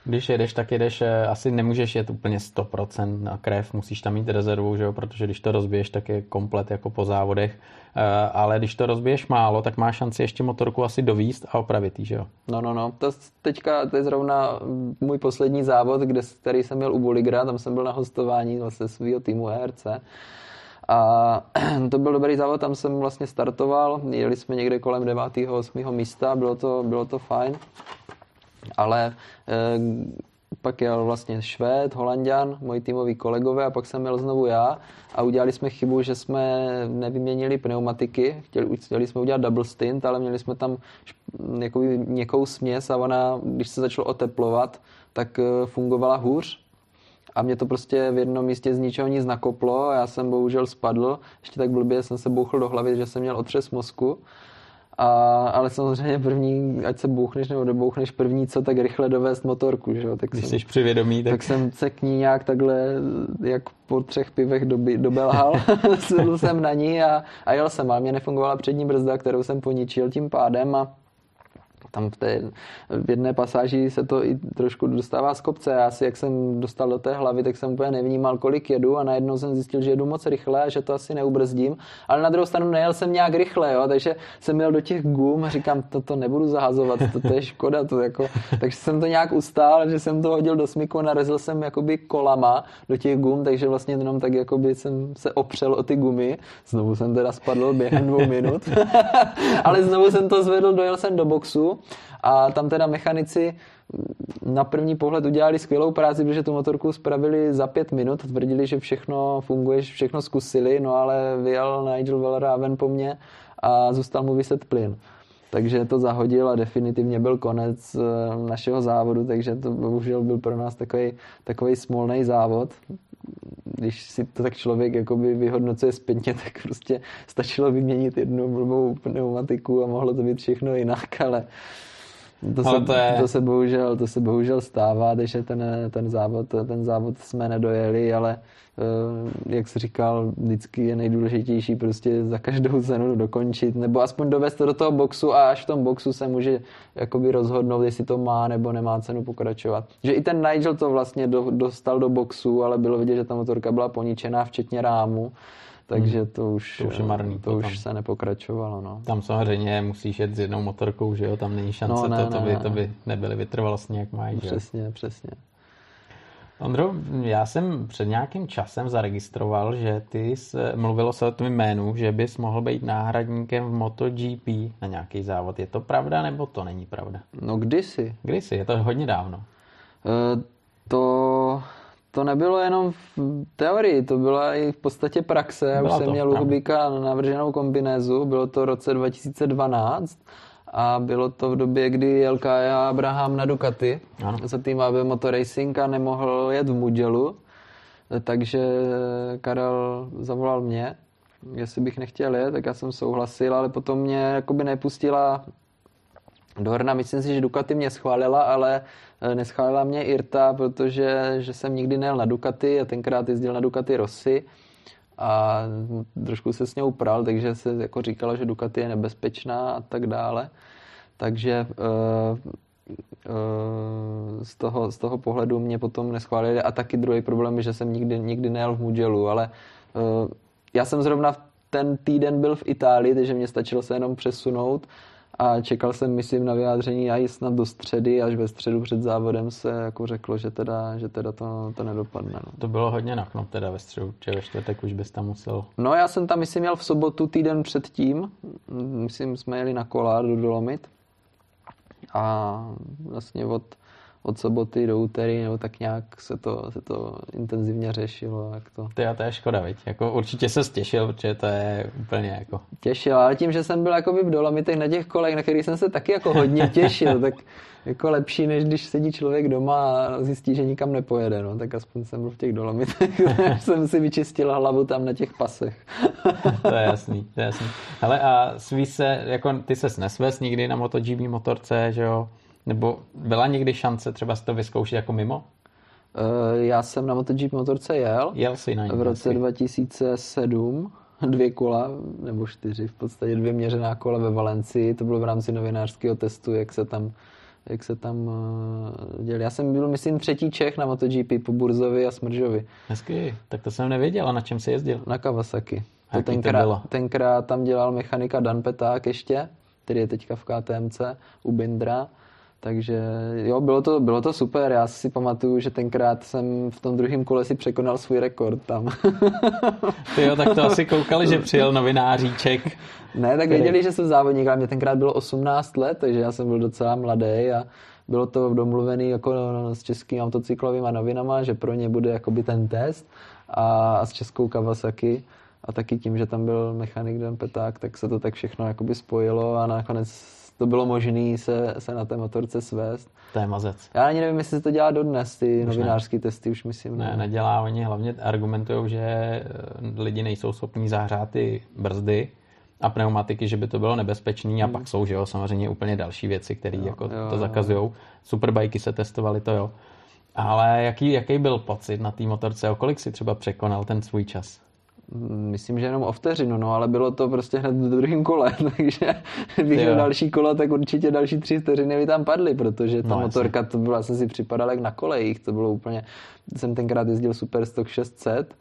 Když jedeš, tak jedeš, eh, asi nemůžeš jet úplně 100% na krev, musíš tam mít rezervu, že jo? protože když to rozbiješ, tak je komplet jako po závodech, eh, ale když to rozbiješ málo, tak máš šanci ještě motorku asi dovíst a opravit že jo?
No, no, no, to teďka, to je zrovna můj poslední závod, kde, který jsem měl u Boligra, tam jsem byl na hostování vlastně svého týmu ERC. A to byl dobrý závod, tam jsem vlastně startoval, jeli jsme někde kolem 9. 8. místa, bylo to, bylo to fajn ale eh, pak jel vlastně Švéd, Holandian, moji týmoví kolegové a pak jsem měl znovu já. A udělali jsme chybu, že jsme nevyměnili pneumatiky, chtěli, chtěli jsme udělat double stint, ale měli jsme tam jakoby měkkou směs a ona, když se začalo oteplovat, tak eh, fungovala hůř. A mě to prostě v jednom místě z ničeho nic nakoplo a já jsem bohužel spadl, ještě tak blbě jsem se bouchl do hlavy, že jsem měl otřes mozku a, ale samozřejmě první, ať se bouchneš nebo dobouchneš první, co tak rychle dovést motorku, že jo. Tak
Když jsem, jsi při vědomí,
tak... tak... jsem se k ní nějak takhle, jak po třech pivech doby, dobelhal, sedl jsem na ní a, a jel jsem, ale mě nefungovala přední brzda, kterou jsem poničil tím pádem a tam v, té, v jedné pasáži se to i trošku dostává z kopce. Já si, jak jsem dostal do té hlavy, tak jsem úplně nevnímal, kolik jedu a najednou jsem zjistil, že jedu moc rychle a že to asi neubrzdím. Ale na druhou stranu nejel jsem nějak rychle, jo, takže jsem měl do těch gum a říkám, to, to nebudu zahazovat, to, to je škoda. To jako, takže jsem to nějak ustál, že jsem to hodil do smyku a narazil jsem jakoby kolama do těch gum, takže vlastně jenom tak jakoby jsem se opřel o ty gumy. Znovu jsem teda spadl během dvou minut, ale znovu jsem to zvedl, dojel jsem do boxu a tam teda mechanici na první pohled udělali skvělou práci, protože tu motorku spravili za pět minut, tvrdili, že všechno funguje, že všechno zkusili, no ale vyjel Nigel Wellraven po mně a zůstal mu vyset plyn. Takže to zahodil a definitivně byl konec eh, našeho závodu, takže to bohužel byl pro nás takový, takový smolný závod. Když si to tak člověk jakoby vyhodnocuje zpětně, tak prostě stačilo vyměnit jednu blbou pneumatiku a mohlo to být všechno jinak, ale To se, to, je... to, se bohužel, to se bohužel stává, takže ten, ten, závod, ten závod jsme nedojeli, ale jak jsi říkal, vždycky je nejdůležitější prostě za každou cenu dokončit, nebo aspoň dovést to do toho boxu a až v tom boxu se může jakoby rozhodnout, jestli to má nebo nemá cenu pokračovat. Že i ten Nigel to vlastně do, dostal do boxu, ale bylo vidět, že ta motorka byla poničená, včetně rámu, takže hmm. to už,
to už, je marný,
to už se nepokračovalo. No.
Tam samozřejmě musíš jet s jednou motorkou, že jo, tam není šance, no, ne, to, to, by, ne, to by nebyly vytrvalostní, jak mají.
Přesně, že? přesně.
Ondro, já jsem před nějakým časem zaregistroval, že ty jsi, mluvilo se o tom jménu, že bys mohl být náhradníkem v MotoGP na nějaký závod. Je to pravda nebo to není pravda?
No kdysi.
Kdysi, je to hodně dávno.
Uh, to to nebylo jenom v teorii, to byla i v podstatě praxe. Já už jsem měl u Hubíka navrženou kombinézu, bylo to v roce 2012 a bylo to v době, kdy jel Kaja Abraham na Ducati ano. za tým AB Motorracing a nemohl jet v Mugellu, takže Karel zavolal mě, jestli bych nechtěl jet, tak já jsem souhlasil, ale potom mě jakoby nepustila do Hrna. Myslím si, že Ducati mě schválila, ale eh, neschválila mě Irta, protože že jsem nikdy nejel na Ducati a tenkrát jezdil na Ducati Rossi a trošku se s ním pral, takže se jako říkalo, že Ducati je nebezpečná a tak dále. Takže uh, uh, z, toho, z toho pohledu mě potom neschválili a taky druhý problém je, že jsem nikdy, nikdy nejel v Mugellu, ale uh, já jsem zrovna v ten týden byl v Itálii, takže mě stačilo se jenom přesunout a čekal jsem, myslím, na vyjádření a snad do středy, až ve středu před závodem se jako řeklo, že teda, že teda to, to nedopadne. No.
To bylo hodně na knop teda ve středu, že ve čtvrtek už bys tam musel.
No já jsem tam, myslím, měl v sobotu týden předtím, myslím, jsme jeli na kola do Dolomit a vlastně od od soboty do úterý, nebo tak nějak se to, se to intenzivně řešilo. Jak to...
Ty a to je škoda, viď? Jako určitě se stěšil, protože to je úplně jako...
Těšil, ale tím, že jsem byl jakoby v Dolomitech na těch kolech, na kterých jsem se taky jako hodně těšil, tak jako lepší, než když sedí člověk doma a zjistí, že nikam nepojede, no, tak aspoň jsem byl v těch Dolomitech, jsem si vyčistil hlavu tam na těch pasech.
to je jasný, to je jasný. Hele a sví se, jako ty ses nesves nikdy na MotoGP motorce, že jo? Nebo byla někdy šance třeba si to vyzkoušet jako mimo?
Eh, já jsem na MotoGP motorce jel.
Jel jsi na
V roce 2007 dvě kola, nebo čtyři, v podstatě dvě měřená kola ve Valencii. To bylo v rámci novinářského testu, jak se tam jak se tam uh, děli. Já jsem byl, myslím, třetí Čech na MotoGP po Burzovi a Smržovi.
Hezky, tak to jsem nevěděl. A na čem se jezdil?
Na Kawasaki. To tenkrát, to tenkrát tam dělal mechanika Dan Peták ještě, který je teďka v KTMC u Bindra. Takže jo, bylo to, bylo to super. Já si pamatuju, že tenkrát jsem v tom druhém kole si překonal svůj rekord tam.
Ty jo, tak to asi koukali, že přijel novináříček.
Ne, tak věděli, že jsem závodník, ale mě tenkrát bylo 18 let, takže já jsem byl docela mladý a bylo to domluvený jako s českými autocyklovými novinama, že pro ně bude jakoby ten test a, a s českou Kawasaki a taky tím, že tam byl mechanik Dan Peták, tak se to tak všechno jakoby spojilo a nakonec to bylo možné se, se na té motorce svést.
To je mazec.
Já ani nevím, jestli se to dělá dodnes, ty novinářské testy už myslím.
Ne, ne, nedělá, oni hlavně argumentují, že eh, lidi nejsou schopní zahřát ty brzdy a pneumatiky, že by to bylo nebezpečný hmm. a pak jsou, že jo, samozřejmě úplně další věci, které jako jo, to zakazují. Superbajky se testovaly, to jo. Ale jaký, jaký byl pocit na té motorce? O kolik si třeba překonal ten svůj čas?
Myslím, že jenom o vteřinu, no, ale bylo to prostě hned v druhém kole, takže kdybych měl další kolo, tak určitě další tři vteřiny by tam padly, protože ta no, motorka, to byla, jsem si připadal jak na kolejích, to bylo úplně, jsem tenkrát jezdil Superstock 600,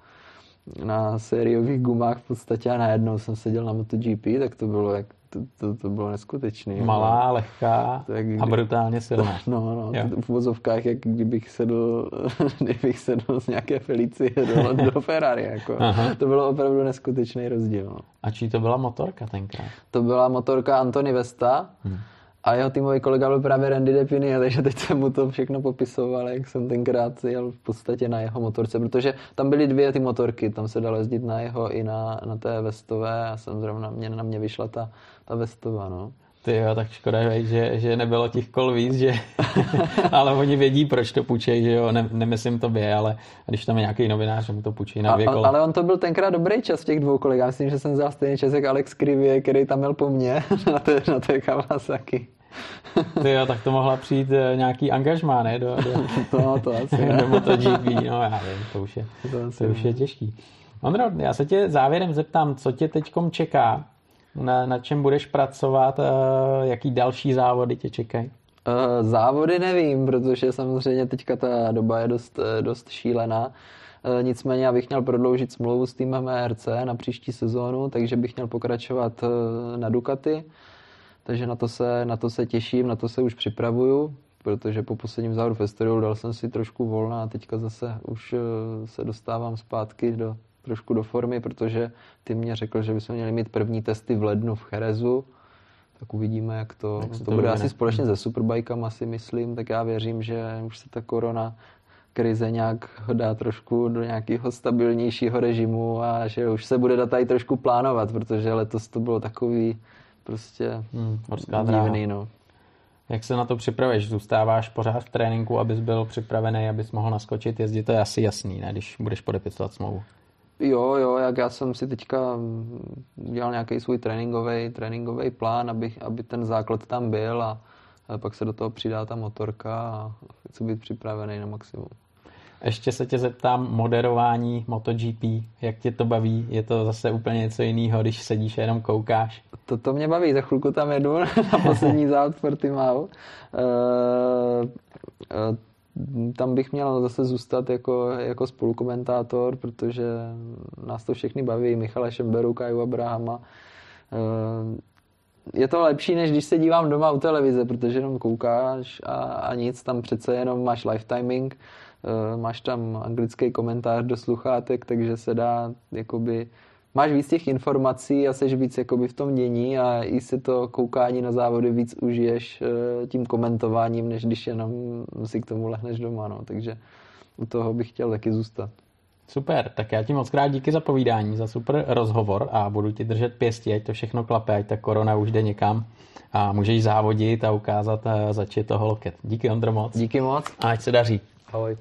na sériových gumách v podstatě a najednou jsem seděl na MotoGP, tak to bylo jak to, to, to bylo neskutečné.
Malá, no. lehká tak kdy... a brutálně silná.
No, no, jo. v vozovkách, jak kdybych sedl, kdybych sedl z nějaké Felicie do, do Ferrari. Jako. To bylo opravdu neskutečný rozdíl. No.
A čí to byla motorka tenkrát?
To byla motorka Antony Vesta. Hmm. A jeho týmový kolega byl právě Randy Depiny, takže teď jsem mu to všechno popisoval, jak jsem tenkrát jel v podstatě na jeho motorce, protože tam byly dvě ty motorky, tam se dalo jezdit na jeho i na, na té vestové a jsem zrovna, mě, na mě vyšla ta, ta vestová, no.
Ty jo, tak škoda, že, že nebylo těch kol víc, že... ale oni vědí, proč to půjčej, že jo, ne, nemyslím tobě, ale když tam je nějaký novinář, mu to půjčí na dvě kola.
Ale on to byl tenkrát dobrý čas těch dvou kolek. Já myslím, že jsem vzal stejný čas jak Alex Krivie, který tam měl po mně na té, na té Kawasaki.
Ty jo, tak to mohla přijít eh, nějaký angažmá, ne? Do, do,
to, to asi
do MotoGP, no já vím, to už je, to, to už je těžký. Ondro, já se tě závěrem zeptám, co tě teďkom čeká, na, na čem budeš pracovat, jaký další závody tě čekají?
Uh, závody nevím, protože samozřejmě teďka ta doba je dost, dost šílená. Nicméně já bych měl prodloužit smlouvu s týmem ERC na příští sezónu, takže bych měl pokračovat na Ducati. Takže na to, se, na to se těším, na to se už připravuju, protože po posledním závodu festivalu dal jsem si trošku volna a teďka zase už se dostávám zpátky do, trošku do formy, protože ty mě řekl, že bychom měli mít první testy v lednu v Cherezu. Tak uvidíme, jak to, jak to, to bude. asi společně se Superbikem, asi myslím, tak já věřím, že už se ta korona krize nějak dá trošku do nějakého stabilnějšího režimu a že už se bude dát tady trošku plánovat, protože letos to bylo takový prostě hmm, divný, no.
Jak se na to připravuješ? Zůstáváš pořád v tréninku, abys byl připravený, abys mohl naskočit, jezdit, to je asi jasný, ne, když budeš podepisovat smlouvu.
Jo, jo, jak já jsem si teďka udělal nějaký svůj tréninkový, tréninkový plán, aby, aby ten základ tam byl a, a pak se do toho přidá ta motorka a chci být připravený na maximum.
Ještě se tě zeptám, moderování MotoGP, jak tě to baví? Je to zase úplně něco jiného, když sedíš a jenom koukáš?
To, to mě baví, za chvilku tam jedu na poslední závod Portimao. Uh, uh, tam bych měl zase zůstat jako, jako spolukomentátor, protože nás to všechny baví, Michala Šemberu, Kaju Abrahama. Eh, je to lepší, než když se dívám doma u televize, protože jenom koukáš a, a nic, tam přece jenom máš lifetiming, eh, máš tam anglický komentář do sluchátek, takže se dá jakoby máš víc těch informací a seš víc jakoby v tom dění a i si to koukání na závody víc užiješ eh, tím komentováním, než když jenom si k tomu lehneš doma, no. takže u toho bych chtěl taky zůstat.
Super, tak já ti moc krát díky za povídání, za super rozhovor a budu ti držet pěstí, ať to všechno klape, ať ta korona už jde někam a můžeš závodit a ukázat, eh, zač je toho loket. Díky Ondro moc.
Díky moc.
A ať se daří.
Ahoj.